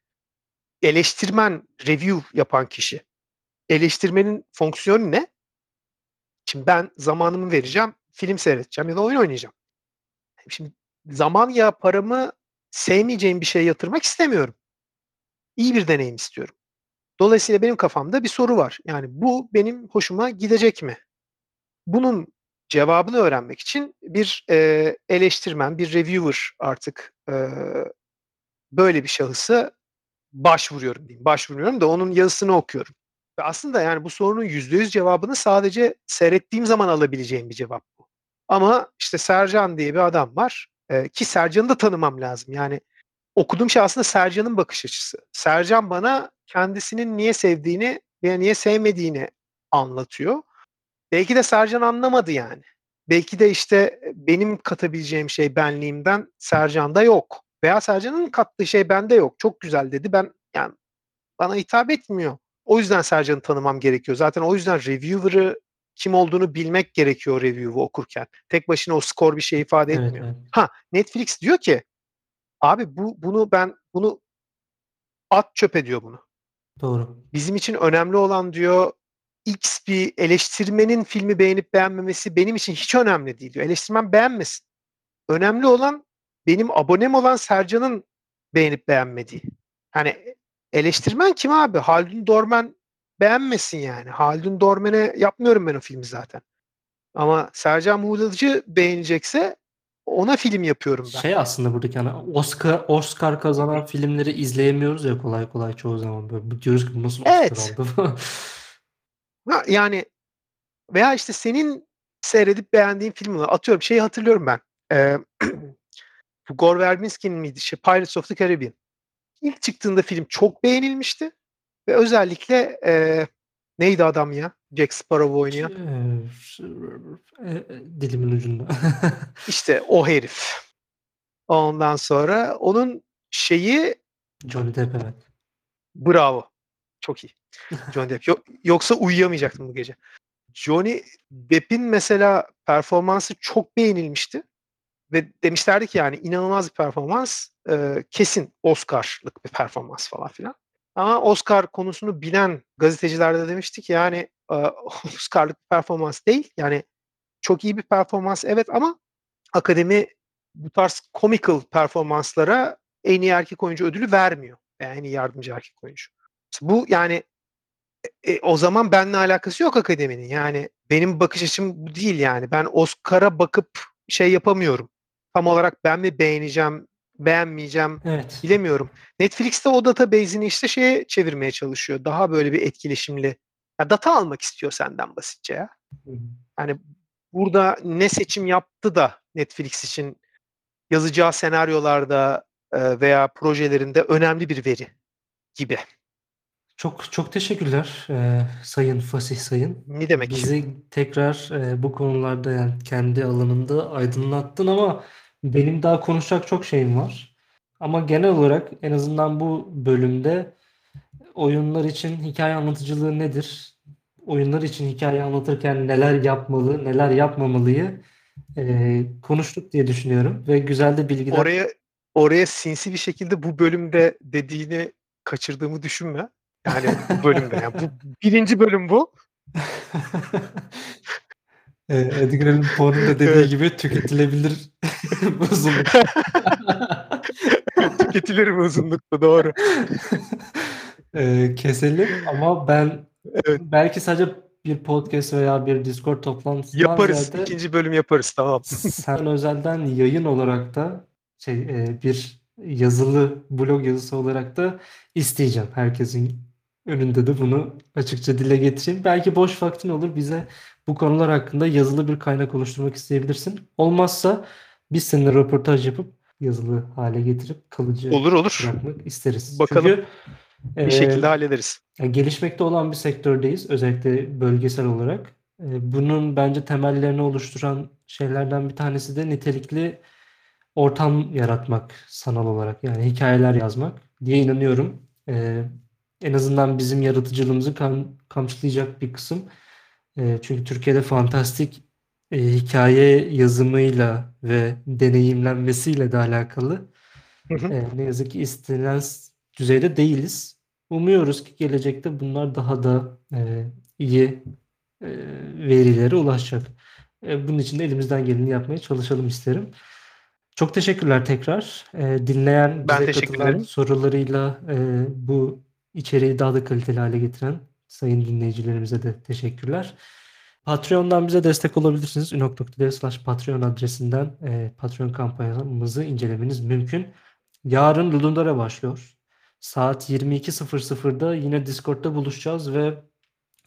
eleştirmen, review yapan kişi. Eleştirmenin fonksiyonu ne? Şimdi ben zamanımı vereceğim, film seyredeceğim ya da oyun oynayacağım. Şimdi zaman ya paramı sevmeyeceğim bir şeye yatırmak istemiyorum. İyi bir deneyim istiyorum. Dolayısıyla benim kafamda bir soru var. Yani bu benim hoşuma gidecek mi? Bunun cevabını öğrenmek için bir e, eleştirmen, bir reviewer artık e, böyle bir şahısa başvuruyorum diyeyim. Başvuruyorum da onun yazısını okuyorum. Ve aslında yani bu sorunun %100 cevabını sadece seyrettiğim zaman alabileceğim bir cevap bu. Ama işte Sercan diye bir adam var e, ki Sercan'ı da tanımam lazım. Yani okuduğum şey aslında Sercan'ın bakış açısı. Sercan bana kendisinin niye sevdiğini veya niye sevmediğini anlatıyor. Belki de Sercan anlamadı yani. Belki de işte benim katabileceğim şey benliğimden Sercan'da yok. Veya Sercan'ın kattığı şey bende yok. Çok güzel dedi. Ben yani bana hitap etmiyor. O yüzden Sercan'ı tanımam gerekiyor. Zaten o yüzden reviewer'ı kim olduğunu bilmek gerekiyor review'u okurken. Tek başına o skor bir şey ifade Evet, etmiyor. evet. Ha Netflix diyor ki abi bu bunu ben bunu at çöpe diyor bunu. Doğru. Bizim için önemli olan diyor X bir eleştirmenin filmi beğenip beğenmemesi benim için hiç önemli değil diyor. Eleştirmen beğenmesin. Önemli olan benim abonem olan Sercan'ın beğenip beğenmediği. Hani eleştirmen kim abi? Haldun Dorman beğenmesin yani. Haldun Dorman'e yapmıyorum ben o filmi zaten. Ama Sercan Muğlacı beğenecekse ona film yapıyorum ben. Şey aslında buradaki hani Oscar Oscar kazanan filmleri izleyemiyoruz ya kolay kolay çoğu zaman böyle diyoruz ki nasıl Oscar Evet. aldı? Ha, yani veya işte senin seyredip beğendiğin film var. Atıyorum şeyi hatırlıyorum ben. Ee, bu Gore Verbinski'nin miydi? Şey, Pirates of the Caribbean. İlk çıktığında film çok beğenilmişti. Ve özellikle e, neydi adam ya? Jack Sparrow oynayan. Ee, e, dilimin ucunda. İşte o herif. Ondan sonra onun şeyi Johnny Depp evet. bravo. Çok iyi. Johnny Depp. Yo- yoksa uyuyamayacaktım bu gece. Johnny Depp'in mesela performansı çok beğenilmişti. Ve demişlerdi ki yani inanılmaz bir performans. e, kesin Oscar'lık bir performans falan filan. Ama Oscar konusunu bilen gazeteciler de demişti ki yani e, Oscar'lık bir performans değil. Yani çok iyi bir performans evet ama akademi bu tarz comical performanslara en iyi erkek oyuncu ödülü vermiyor. Yani en iyi yardımcı erkek oyuncu. Bu yani e, o zaman benimle alakası yok akademinin. Yani benim bakış açım bu değil yani. Ben Oscar'a bakıp şey yapamıyorum. tam olarak ben mi beğeneceğim, beğenmeyeceğim Evet. bilemiyorum. Netflix'te o database'ini işte şeye çevirmeye çalışıyor. Daha böyle bir etkileşimli. Ya data almak istiyor senden basitçe ya. Yani burada ne seçim yaptı da Netflix için yazacağı senaryolarda e, veya projelerinde önemli bir veri gibi. Çok çok teşekkürler e, Sayın Fasih Sayın. Ne demek? Bizi tekrar e, bu konularda yani kendi alanında aydınlattın ama benim daha konuşacak çok şeyim var. Ama genel olarak en azından bu bölümde oyunlar için hikaye anlatıcılığı nedir? Oyunlar için hikaye anlatırken neler yapmalı, neler yapmamalıyı e, konuştuk diye düşünüyorum ve güzel de bilgiler. Oraya oraya sinsi bir şekilde bu bölümde dediğini kaçırdığımı düşünme. Yani bu bölümde yani bu birinci bölüm bu. E, Edgar Allan Poe'nun da dediği gibi tüketilebilir uzunluk. Tüketilir mi uzunlukta doğru. Ee, keselim ama ben Evet. belki sadece bir podcast veya bir Discord toplantısından Yaparız. ziyade ikinci bölüm yaparız tamam. sen özelden yayın olarak da şey e, bir yazılı blog yazısı olarak da isteyeceğim. Herkesin önünde de bunu açıkça dile getireyim. Belki boş vaktin olur bize bu konular hakkında yazılı bir kaynak oluşturmak isteyebilirsin. Olmazsa biz seninle röportaj yapıp yazılı hale getirip kalıcı Olur olur. bırakmak isteriz. Bakalım. Çünkü Bir e, şekilde hallederiz. yani gelişmekte olan bir sektördeyiz, özellikle bölgesel olarak. E, Bunun bence temellerini oluşturan şeylerden bir tanesi de nitelikli ortam yaratmak sanal olarak. Yani hikayeler yazmak diye inanıyorum. E, En azından bizim yaratıcılığımızı kam kamçılayacak bir kısım. E, Çünkü Türkiye'de fantastik e, hikaye yazımıyla ve deneyimlenmesiyle de alakalı Hı hı. e, ne yazık ki istenilen düzeyde değiliz. Umuyoruz ki gelecekte bunlar daha da e, iyi e, verilere ulaşacak. E, bunun için de elimizden geleni yapmaya çalışalım isterim. Çok teşekkürler tekrar. E, dinleyen, Ben bize katılan, sorularıyla e, bu içeriği daha da kaliteli hale getiren sayın dinleyicilerimize de teşekkürler. Patreon'dan bize destek olabilirsiniz. unok.dev slash patreon adresinden e, Patreon kampanyamızı incelemeniz mümkün. Yarın Ludundara başlıyor. Saat 22.00'da yine Discord'da buluşacağız ve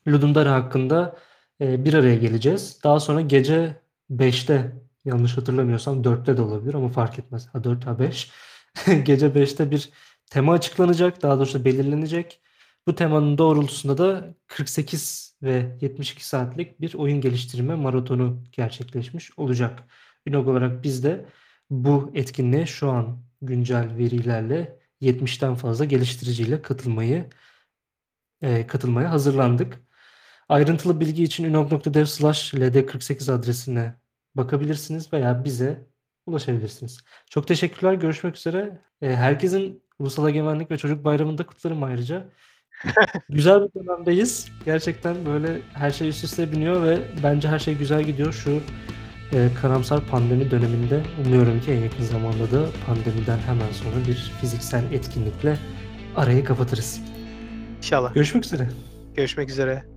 Ludundara hakkında e, bir araya geleceğiz. Daha sonra gece 5'te yanlış hatırlamıyorsam 4'te de olabilir ama fark etmez. Ha 4 ha 5. Gece 5'te bir tema açıklanacak. Daha doğrusu belirlenecek. Bu temanın doğrultusunda da 48 ve 72 saatlik bir oyun geliştirme maratonu gerçekleşmiş olacak. Ünog olarak biz de bu etkinliğe şu an güncel verilerle 70'ten fazla geliştiriciyle katılmayı e, katılmaya hazırlandık. Ayrıntılı bilgi için unog.dev slash ld48 adresine bakabilirsiniz veya bize ulaşabilirsiniz. Çok teşekkürler. Görüşmek üzere. E, herkesin Ulusal Egemenlik ve Çocuk Bayramı'nda kutlarım ayrıca. Güzel bir dönemdeyiz. Gerçekten böyle her şey üst üste biniyor ve bence her şey güzel gidiyor. Şu e, karamsar pandemi döneminde umuyorum ki en yakın zamanda da pandemiden hemen sonra bir fiziksel etkinlikle arayı kapatırız. İnşallah. Görüşmek üzere. Görüşmek üzere.